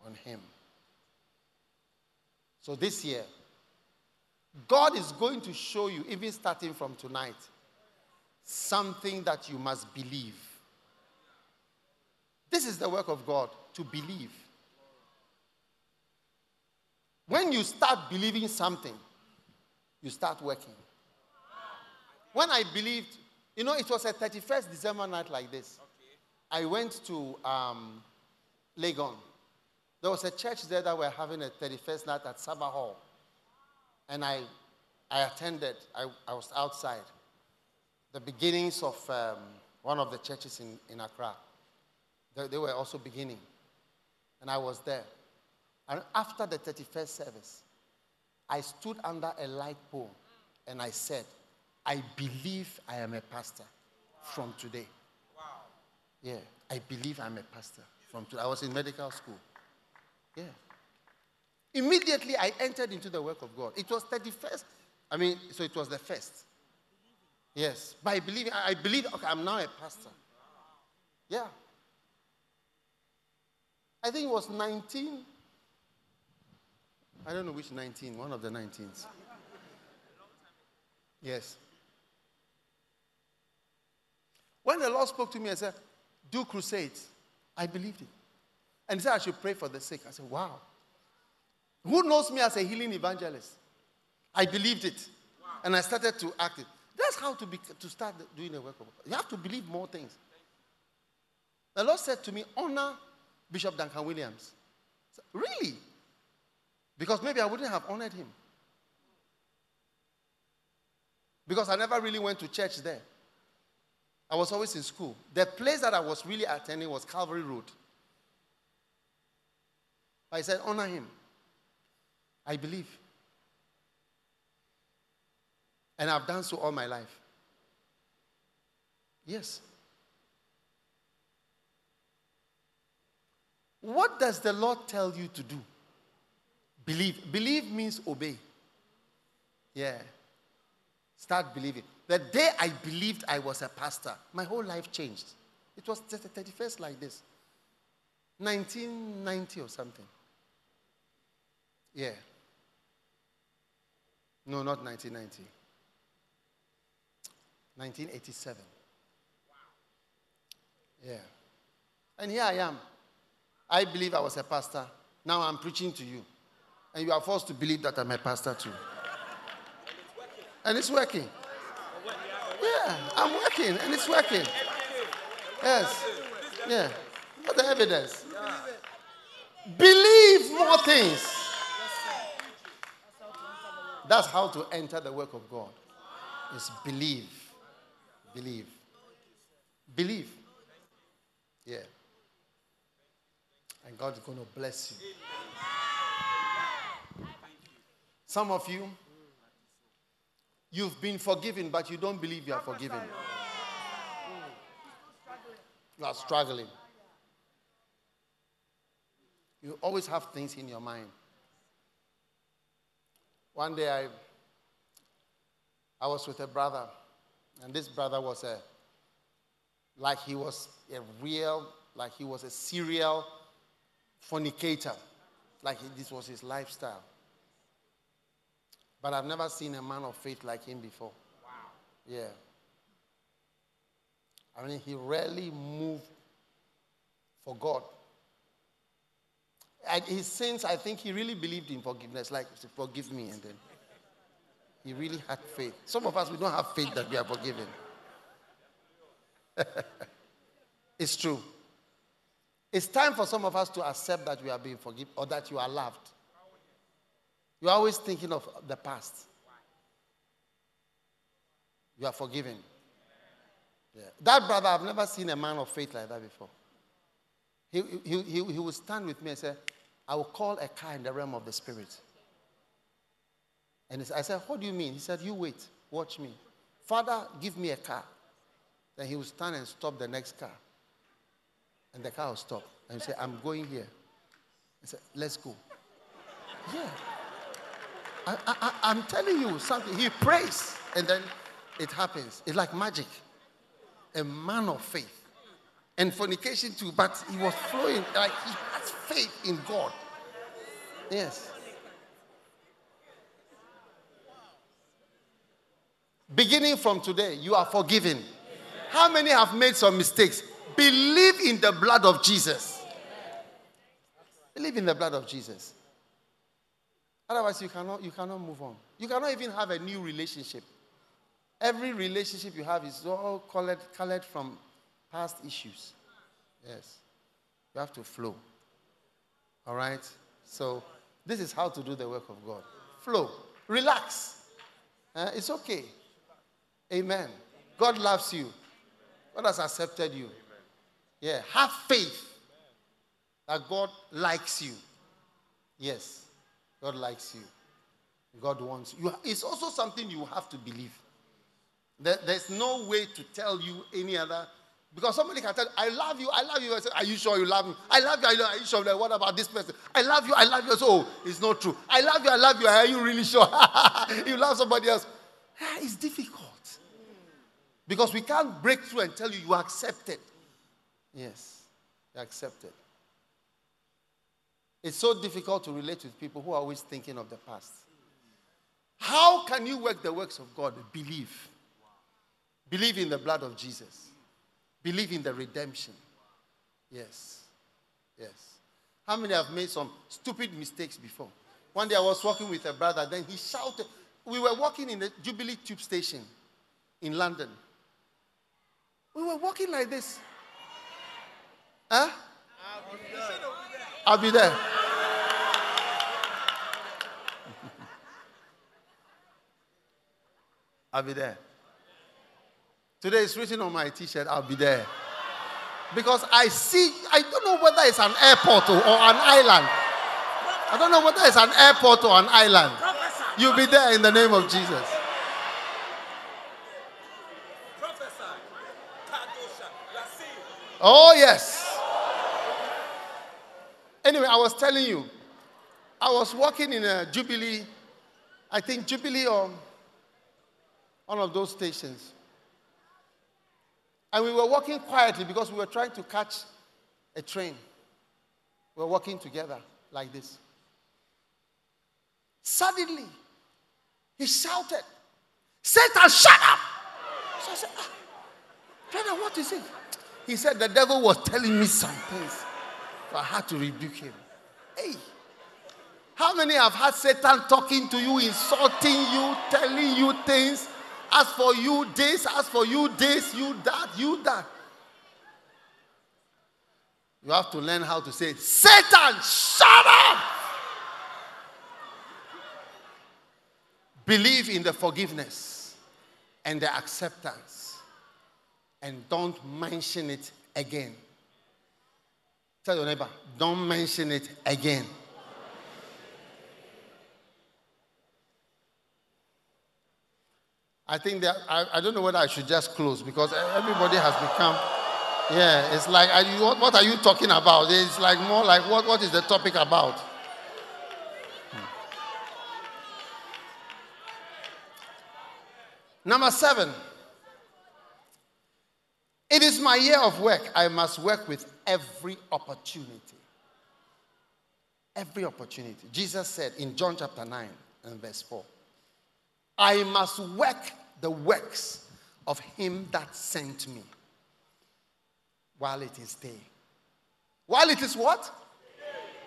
on him. So this year, God is going to show you, even starting from tonight, something that you must believe. This is the work of God, to believe. When you start believing something, you start working. When I believed, you know, it was a 31st December night like this. I went to um, Legon. There was a church there that were having a 31st night at Sarbah Hall. And I, I attended, I, I was outside. The beginnings of um, one of the churches in, in Accra. They, they were also beginning. And I was there. And after the 31st service, I stood under a light pole and I said, I believe I am a pastor from today. Wow. Yeah, I believe I'm a pastor from today. I was in medical school. Yeah. Immediately I entered into the work of God. It was 31st. I mean, so it was the first. Yes. By believing, I believe, okay, I'm now a pastor. Yeah. I think it was 19. I don't know which 19, one of the 19s. Yes. When the Lord spoke to me and said, Do crusades, I believed it. And he said, I should pray for the sick. I said, Wow. Who knows me as a healing evangelist? I believed it. And I started to act it. That's how to, be, to start doing the work of God. You have to believe more things. The Lord said to me, honor Bishop Duncan Williams. Said, really? Because maybe I wouldn't have honored him. Because I never really went to church there. I was always in school. The place that I was really attending was Calvary Road. I said, honor him. I believe. And I've done so all my life. Yes. What does the Lord tell you to do? Believe. Believe means obey. Yeah. Start believing. The day I believed I was a pastor, my whole life changed. It was just the 31st like this. 1990 or something. Yeah. No, not 1990. 1987. Yeah. And here I am. I believe I was a pastor. Now I'm preaching to you. And you are forced to believe that I'm a pastor too. And it's working. Yeah, I'm working and it's working. Yes. Yeah. What the evidence? Believe more things. That's how to enter the work of God. Is believe. Believe. Believe. Yeah. And God is going to bless you. Some of you, you've been forgiven, but you don't believe you are forgiven. You are struggling. You always have things in your mind. One day I, I was with a brother, and this brother was a, like he was a real, like he was a serial fornicator. Like he, this was his lifestyle. But I've never seen a man of faith like him before. Wow. Yeah. I mean, he rarely moved for God. And his sins, I think he really believed in forgiveness, like, forgive me, and then he really had faith. Some of us, we don't have faith that we are forgiven. it's true. It's time for some of us to accept that we are being forgiven or that you are loved. You're always thinking of the past. You are forgiven. Yeah. That brother, I've never seen a man of faith like that before. He, he, he, he would stand with me and say, I will call a car in the realm of the spirit. And I said, What do you mean? He said, You wait, watch me. Father, give me a car. Then he would stand and stop the next car. And the car will stop. And he said, I'm going here. He said, Let's go. Yeah. I, I'm telling you something. He prays, and then it happens. It's like magic. A man of faith. And fornication too, but he was flowing like he has faith in God. Yes. Beginning from today, you are forgiven. How many have made some mistakes? Believe in the blood of Jesus. Believe in the blood of Jesus. Otherwise, you cannot, you cannot move on. You cannot even have a new relationship. Every relationship you have is all colored, colored from past issues. Yes. You have to flow. All right? So, this is how to do the work of God. Flow. Relax. Uh, it's okay. Amen. God loves you. God has accepted you. Yeah. Have faith that God likes you. Yes. God likes you. God wants you. It's also something you have to believe. There, there's no way to tell you any other. Because somebody can tell, I love you, I love you. I say, Are you sure you love me? I love you, I love, are you sure? What about this person? I love you, I love you. So, oh, it's not true. I love you, I love you. Are you really sure? you love somebody else. Ah, it's difficult. Because we can't break through and tell you you are accepted. Yes, you're accepted. It's so difficult to relate with people who are always thinking of the past. How can you work the works of God? Believe. Believe in the blood of Jesus. Believe in the redemption. Yes. Yes. How many have made some stupid mistakes before? One day I was walking with a brother, then he shouted, we were walking in the Jubilee Tube Station in London. We were walking like this. Huh? I'll be there. I'll be there. Today it's written on my t shirt, I'll be there. Because I see, I don't know whether it's an airport or, an island. I don't know whether it's an airport or an island. You'll be there in the name of Jesus. Oh, yes. Anyway, I was telling you, I was working in a Jubilee, I think Jubilee or one of those stations. And we were walking quietly because we were trying to catch a train. We were walking together like this. Suddenly, he shouted, Satan, shut up! So I said, ah, Brother, what is it? He said, The devil was telling me some things. So I had to rebuke him. Hey, how many have had Satan talking to you, insulting you, telling you things? As for you this, as for you this, you that, you that. You have to learn how to say, Satan, shut up! Believe in the forgiveness and the acceptance. And don't mention it again. Tell your neighbor, don't mention it again. I think that I, I don't know whether I should just close because everybody has become, yeah, it's like, are you, what, are you talking about? It's like more like, what, what is the topic about? Hmm. Number seven. It is my year of work. I must work with every opportunity. Every opportunity. Jesus said in John chapter 9 and verse 4 I must work the works of him that sent me while it is day. While it is what?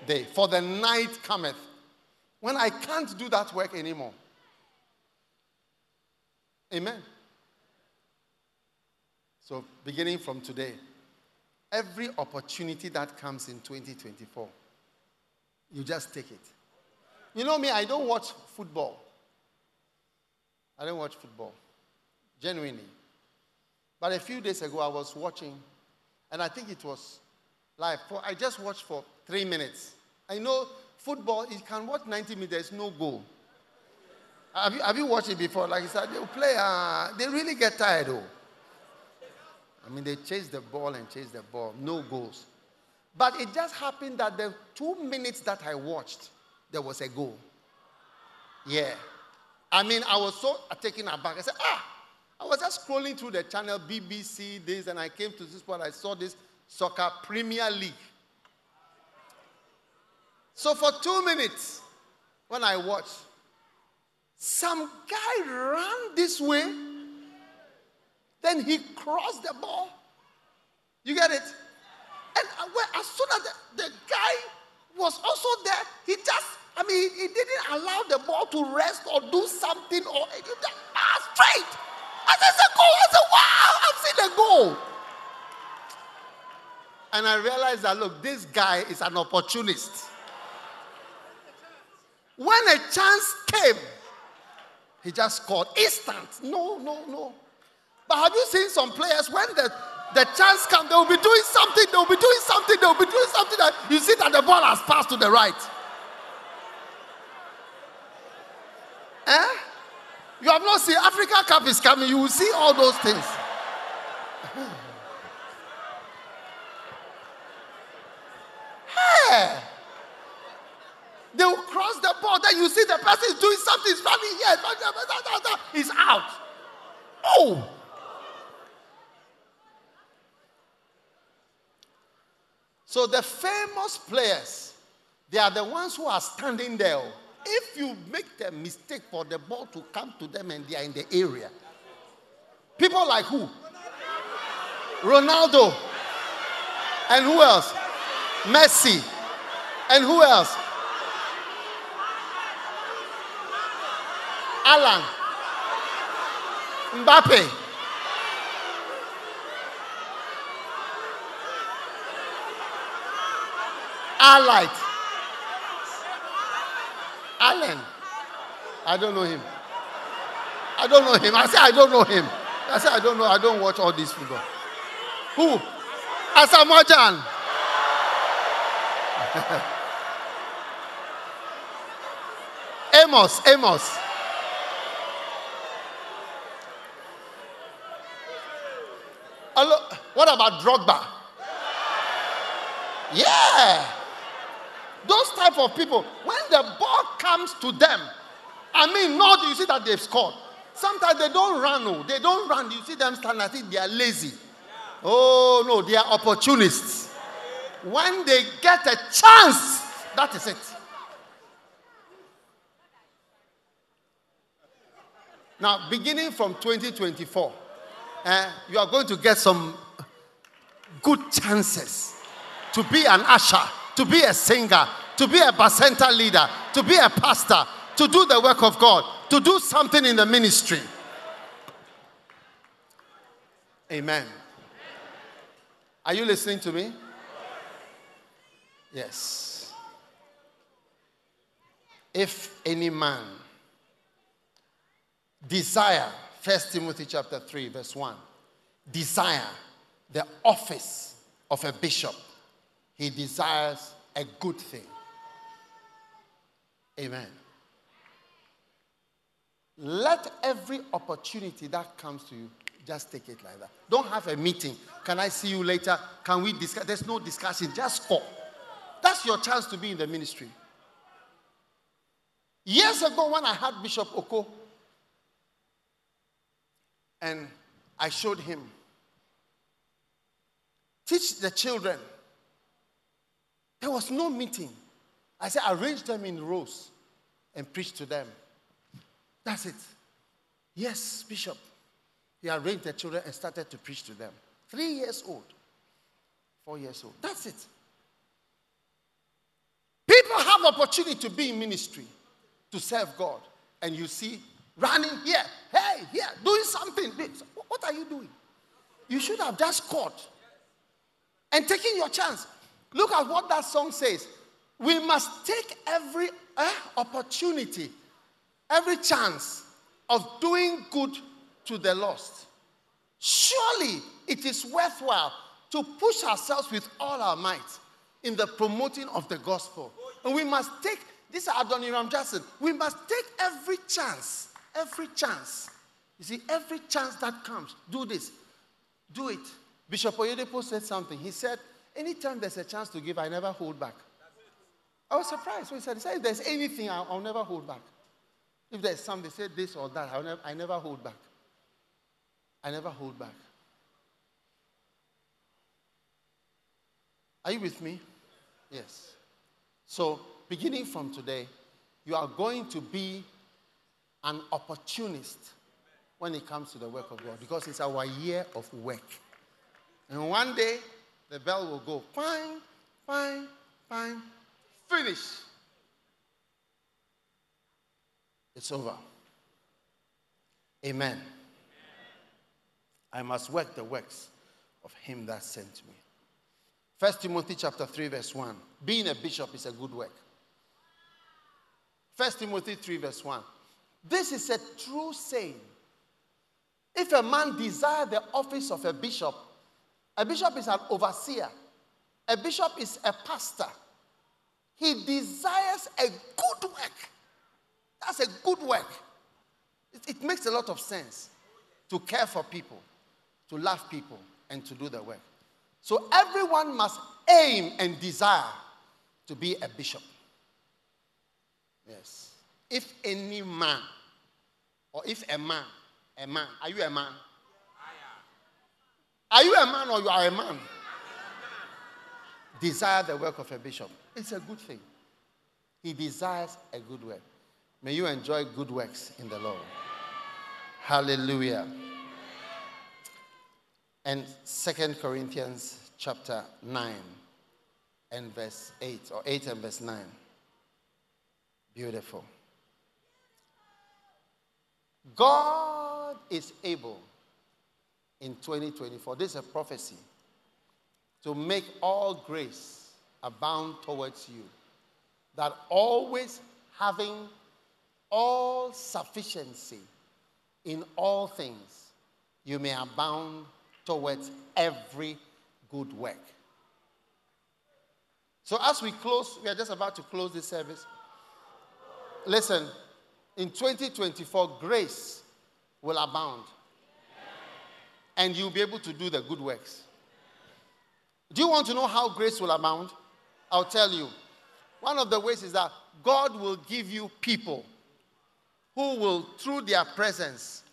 Day. For the night cometh when I can't do that work anymore. Amen. So, beginning from today, every opportunity that comes in 2024, you just take it. You know me, I don't watch football. I don't watch football, genuinely. But a few days ago, I was watching, and I think it was live. For, I just watched for three minutes. I know football, you can watch 90 minutes, there's no goal. Have you, have you watched it before? Like I said, they play, uh, they really get tired, though. I mean, they chase the ball and chase the ball, no goals. But it just happened that the two minutes that I watched, there was a goal. Yeah. I mean, I was so taken aback. I said, ah, I was just scrolling through the channel BBC this, and I came to this point. I saw this soccer Premier League. So for two minutes, when I watched, some guy ran this way, then he crossed the ball. You get it? And as soon as the, the guy was also there, he just I mean, he, didn't allow the ball to rest or do something or. Ah, straight. I said, it's a goal. I said, wow, I've seen a goal. And I realized that, look, this guy is an opportunist. When a chance came, he just scored instant. No, no, no. But have you seen some players when the, the chance comes, they will be doing something, they will be doing something, they will be doing something that you see that the ball has passed to the right. Eh? You have not seen Africa Cup is coming. You will see all those things. hey. They will cross the. Then you see the person is doing something. He's running here. He's out. Oh. So the famous players, they are the ones who are standing there. If you make the mistake for the ball to come to them and they are in the area, people like who? Ronaldo. And who else? Messi. And who else? Alan. Mbappe. Allied. Allen. I don't know him. I don't know him. I say I don't know him. I say I don't know. I don't watch all these people. Who? Asamoah Gyan. Amos, Amos. Hello, what about Drogba? Yeah. Those type of people, when the ball comes to them, I mean, not you see that they've scored. Sometimes they don't run, no. They don't run. You see them standing, I think they are lazy. Oh, no, they are opportunists. When they get a chance, that is it. Now, beginning from 2024, uh, you are going to get some good chances to be an usher, to be a singer, to be a bacenta leader, to be a pastor, to do the work of God, to do something in the ministry. Amen. Are you listening to me? Yes. If any man desire, First Timothy chapter 3, verse 1, desire the office of a bishop, he desires a good thing. Amen. Let every opportunity that comes to you, just take it like that. Don't have a meeting. Can I see you later? Can we discuss? There's no discussion, just call. That's your chance to be in the ministry. Years ago, when I had Bishop Oko, and I showed him, teach the children. There was no meeting. I said, arrange them in rows and preach to them. That's it. Yes, Bishop. He arranged the children and started to preach to them. Three years old, four years old. That's it. People have opportunity to be in ministry, to serve God, and you see running here, hey, here, doing something. What are you doing? You should have just caught and taken your chance. Look at what that song says. We must take every uh, opportunity every chance of doing good to the lost. Surely it is worthwhile to push ourselves with all our might in the promoting of the gospel. And we must take, this is Adoniram Jackson, we must take every chance, every chance. You see, every chance that comes, do this, do it. Bishop Oyedepo said something. He said, anytime there's a chance to give, I never hold back. I was surprised when he said, he said if there's anything, I'll, I'll never hold back. If there's something, say this or that, I never, I never hold back. I never hold back. Are you with me? Yes. So, beginning from today, you are going to be an opportunist when it comes to the work of God because it's our year of work. And one day, the bell will go, fine, fine, fine, finish. It's over. Amen. Amen. I must work the works of him that sent me. First Timothy chapter 3, verse 1. Being a bishop is a good work. First Timothy 3, verse 1. This is a true saying. If a man desire the office of a bishop, a bishop is an overseer, a bishop is a pastor. He desires a good work. That's a good work. It, it makes a lot of sense to care for people, to love people, and to do the work. So everyone must aim and desire to be a bishop. Yes. If any man, or if a man, a man, are you a man? Are you a man or you are a man? Desire the work of a bishop. It's a good thing. He desires a good work. May you enjoy good works in the Lord. Hallelujah. And Second Corinthians chapter 9 and verse 8, or 8 and verse 9. Beautiful. God is able in 2024, this is a prophecy, to make all grace abound towards you, that always having all sufficiency in all things, you may abound towards every good work. So, as we close, we are just about to close this service. Listen, in 2024, grace will abound. And you'll be able to do the good works. Do you want to know how grace will abound? I'll tell you. One of the ways is that God will give you people who will, through their presence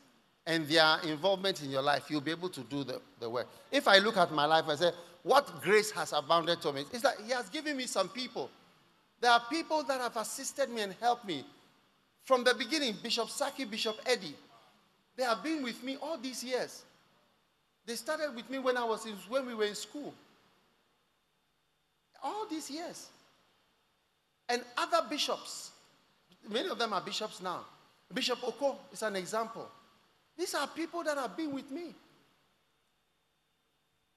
and their involvement in your life, you'll be able to do the, the work. If I look at my life, I say, what grace has abounded to me? It's that He has given me some people. There are people that have assisted me and helped me. From the beginning, Bishop Saki, Bishop Eddie, they have been with me all these years. They started with me when I was in, when we were in school. All these years. And other bishops, many of them are bishops now. Bishop Oko is an example. These are people that have been with me.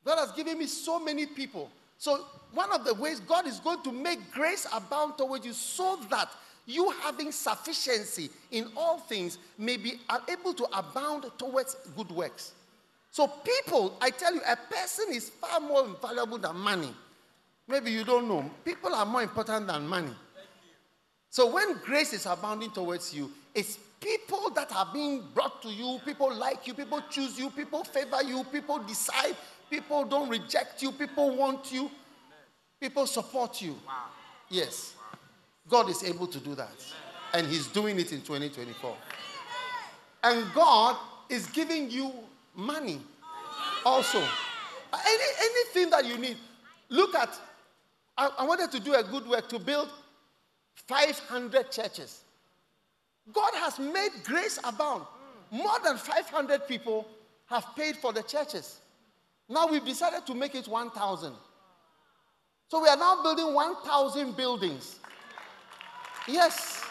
God has given me so many people. So, one of the ways God is going to make grace abound towards you so that you having sufficiency in all things may be able to abound towards good works. So, people, I tell you, a person is far more valuable than money. Maybe you don't know. People are more important than money. So, when grace is abounding towards you, it's people that are being brought to you, people like you, people choose you, people favor you, people decide People don't reject you. People want you. People support you. Yes. God is able to do that. And He's doing it in 2024. And God is giving you money also. Any, anything that you need. Look at, I, I wanted to do a good work to build 500 churches. God has made grace abound. More than 500 people have paid for the churches. Now we've decided to make it 1,000. So we are now building 1,000 buildings. Yes.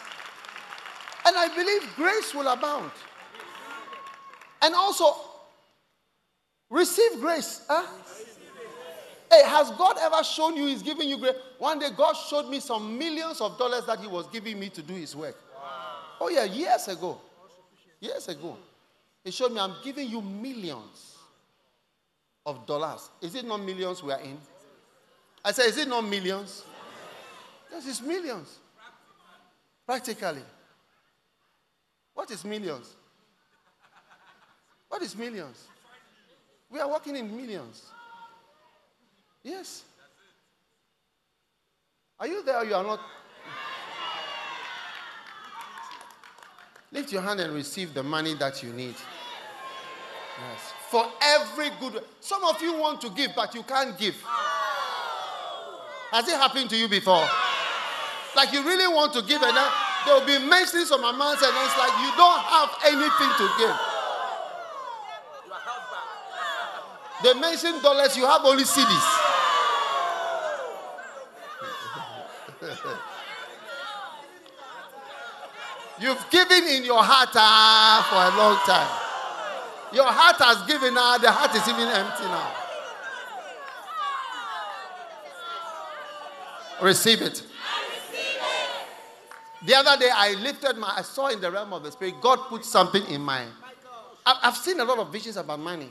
And I believe grace will abound. And also, receive grace. Huh? Hey, has God ever shown you He's giving you grace? One day, God showed me some millions of dollars that He was giving me to do His work. Oh, yeah, years ago. Years ago. He showed me, I'm giving you millions of dollars. Is it not millions we are in? I said, is it not millions? Yes, it's millions. Practically. What is millions? What is millions? We are working in millions. Yes. Are you there you are not? Lift your hand and receive the money that you need. Yes. For every good. Some of you want to give, but you can't give. Has it happened to you before? Like you really want to give, and then there will be mentioning some amounts, and it's like you don't have anything to give. They mention dollars, you have only cedis. You've given in your heart ah, for a long time. Your heart has given now, the heart is even empty now. Receive it. The other day, I lifted my, I saw in the realm of the spirit, God put something in my. I've seen a lot of visions about money.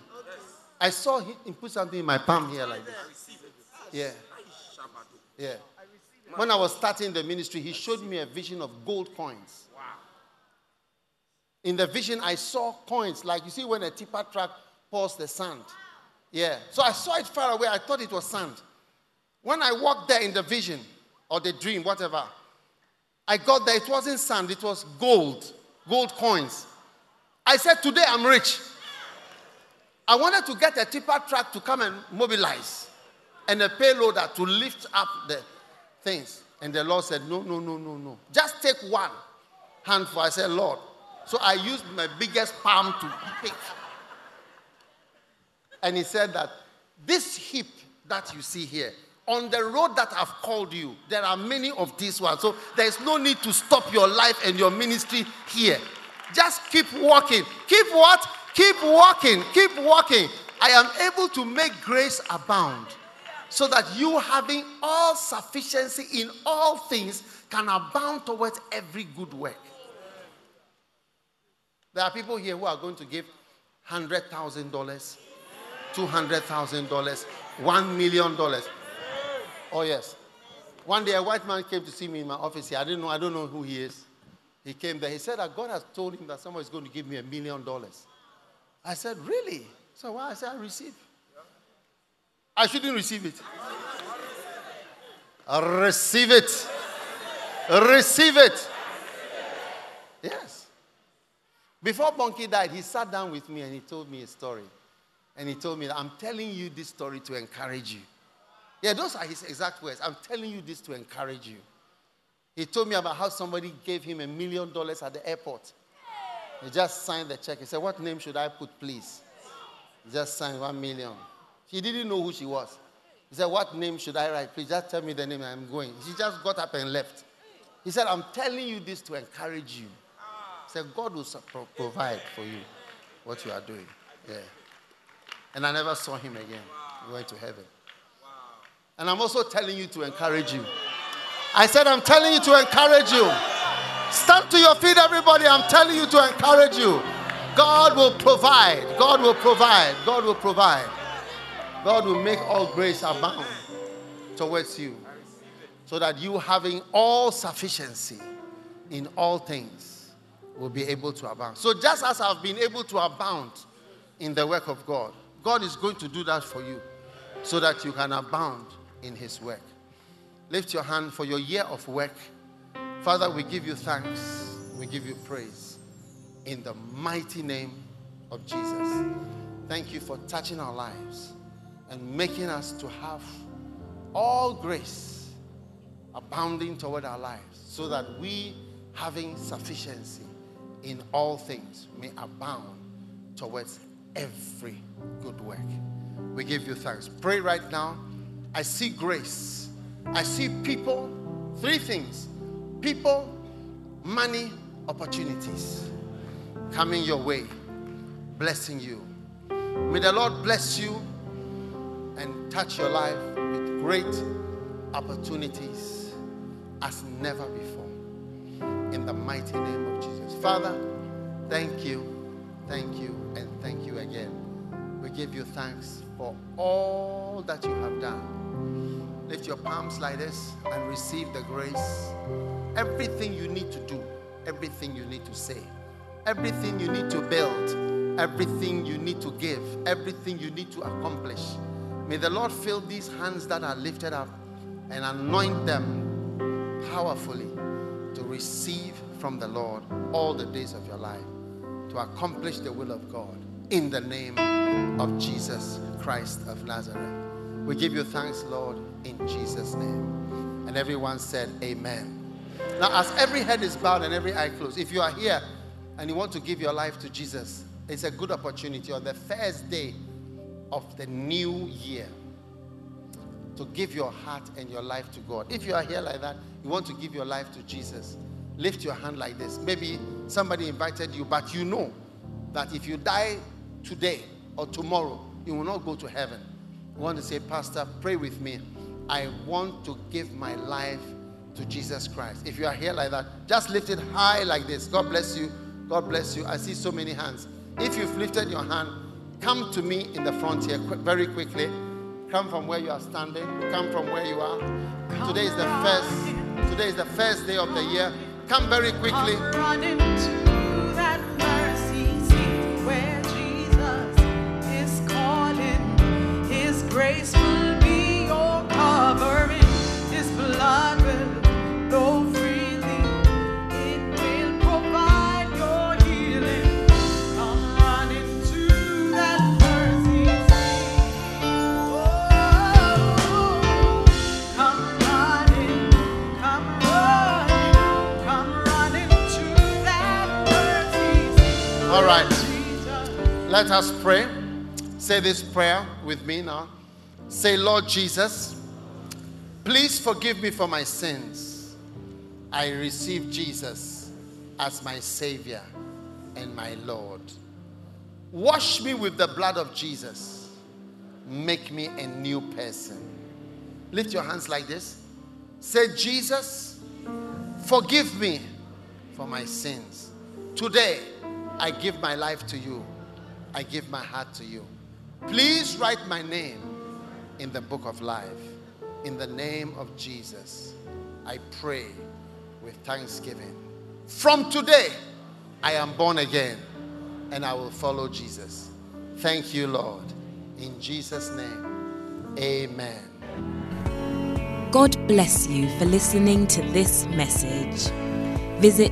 I saw him put something in my palm here like this. Yeah. Yeah. When I was starting the ministry, he showed me a vision of gold coins. Wow. In the vision, I saw coins, like you see when a tipper truck pours the sand. Yeah. So I saw it far away. I thought it was sand. When I walked there in the vision or the dream, whatever, I got there. It wasn't sand, it was gold, gold coins. I said, Today I'm rich. I wanted to get a tipper truck to come and mobilize and a payloader to lift up the things. And the Lord said, No, no, no, no, no. Just take one handful. I said, Lord, so I used my biggest palm to pick. And he said that this heap that you see here, on the road that I've called you, there are many of these ones. So there's no need to stop your life and your ministry here. Just keep walking. Keep what? Keep walking. Keep walking. I am able to make grace abound so that you, having all sufficiency in all things, can abound towards every good work. There are people here who are going to give $100,000, $200,000, $1 million. Oh, yes. One day a white man came to see me in my office here. I didn't know, I don't know who he is. He came there. He said that God has told him that someone is going to give me a million dollars. I said, Really? So why? I said, I receive. I shouldn't receive it. receive it. Receive it. Yes. Before Bonnke died, he sat down with me and he told me a story. And he told me I'm telling you this story to encourage you. Yeah, those are his exact words. I'm telling you this to encourage you. He told me about how somebody gave him a million dollars at the airport. He just signed the check. He said, What name should I put, please? He just signed one million. She didn't know who she was. He said, What name should I write? Please just tell me the name I'm going. She just got up and left. He said, I'm telling you this to encourage you. He said, God will provide for you what you are doing. Yeah. And I never saw him again. He went to heaven. And I'm also telling you to encourage you. I said, I'm telling you to encourage you. Stand to your feet, everybody. I'm telling you to encourage you. God will provide. God will provide. God will provide. God will make all grace abound towards you so that you, having all sufficiency in all things, will be able to abound. So, just as I've been able to abound in the work of God, God is going to do that for you so that you can abound in his work. Lift your hand for your year of work. Father, we give you thanks. We give you praise in the mighty name of Jesus. Thank you for touching our lives and making us to have all grace abounding toward our lives so that we, having sufficiency in all things, may abound towards every good work. We give you thanks. Pray right now I see grace. I see people, three things people, money, opportunities coming your way, blessing you. May the Lord bless you and touch your life with great opportunities as never before. In the mighty name of Jesus. Father, thank you, thank you, and thank you again. We give you thanks for all that you have done Lift your palms like this and receive the grace. Everything you need to do, everything you need to say, everything you need to build, everything you need to give, everything you need to accomplish. May the Lord fill these hands that are lifted up and anoint them powerfully to receive from the Lord all the days of your life, to accomplish the will of God in the name of Jesus Christ of Nazareth. We give you thanks, Lord, in Jesus' name. And everyone said, Amen. Now, as every head is bowed and every eye closed, if you are here and you want to give your life to Jesus, it's a good opportunity on the first day of the new year to give your heart and your life to God. If you are here like that, you want to give your life to Jesus, lift your hand like this. Maybe somebody invited you, but you know that if you die today or tomorrow, you will not go to heaven You want to say, Pastor, pray with me. I want to give my life to Jesus Christ. If you are here like that, just lift it high like this. God bless you. God bless you. I see so many hands. If you've lifted your hand, come to me in the front here very quickly. Come from where you are standing. Come from where you are. Today is the first. Today is the first day of the year. Come very quickly. grace Let us pray. Say this prayer with me now. Say, Lord Jesus, please forgive me for my sins. I receive Jesus as my Savior. and my Lord. Wash me with the blood of Jesus. Make me a new person. Lift your hands like this. Say, Jesus, forgive me for my sins. Today, I give my life to you. I give my heart to you. Please write my name in the book of life. In the name of Jesus, I pray with thanksgiving. From today, I am born again and I will follow Jesus. Thank you, Lord. In Jesus' name, amen. God bless you for listening to this message. Visit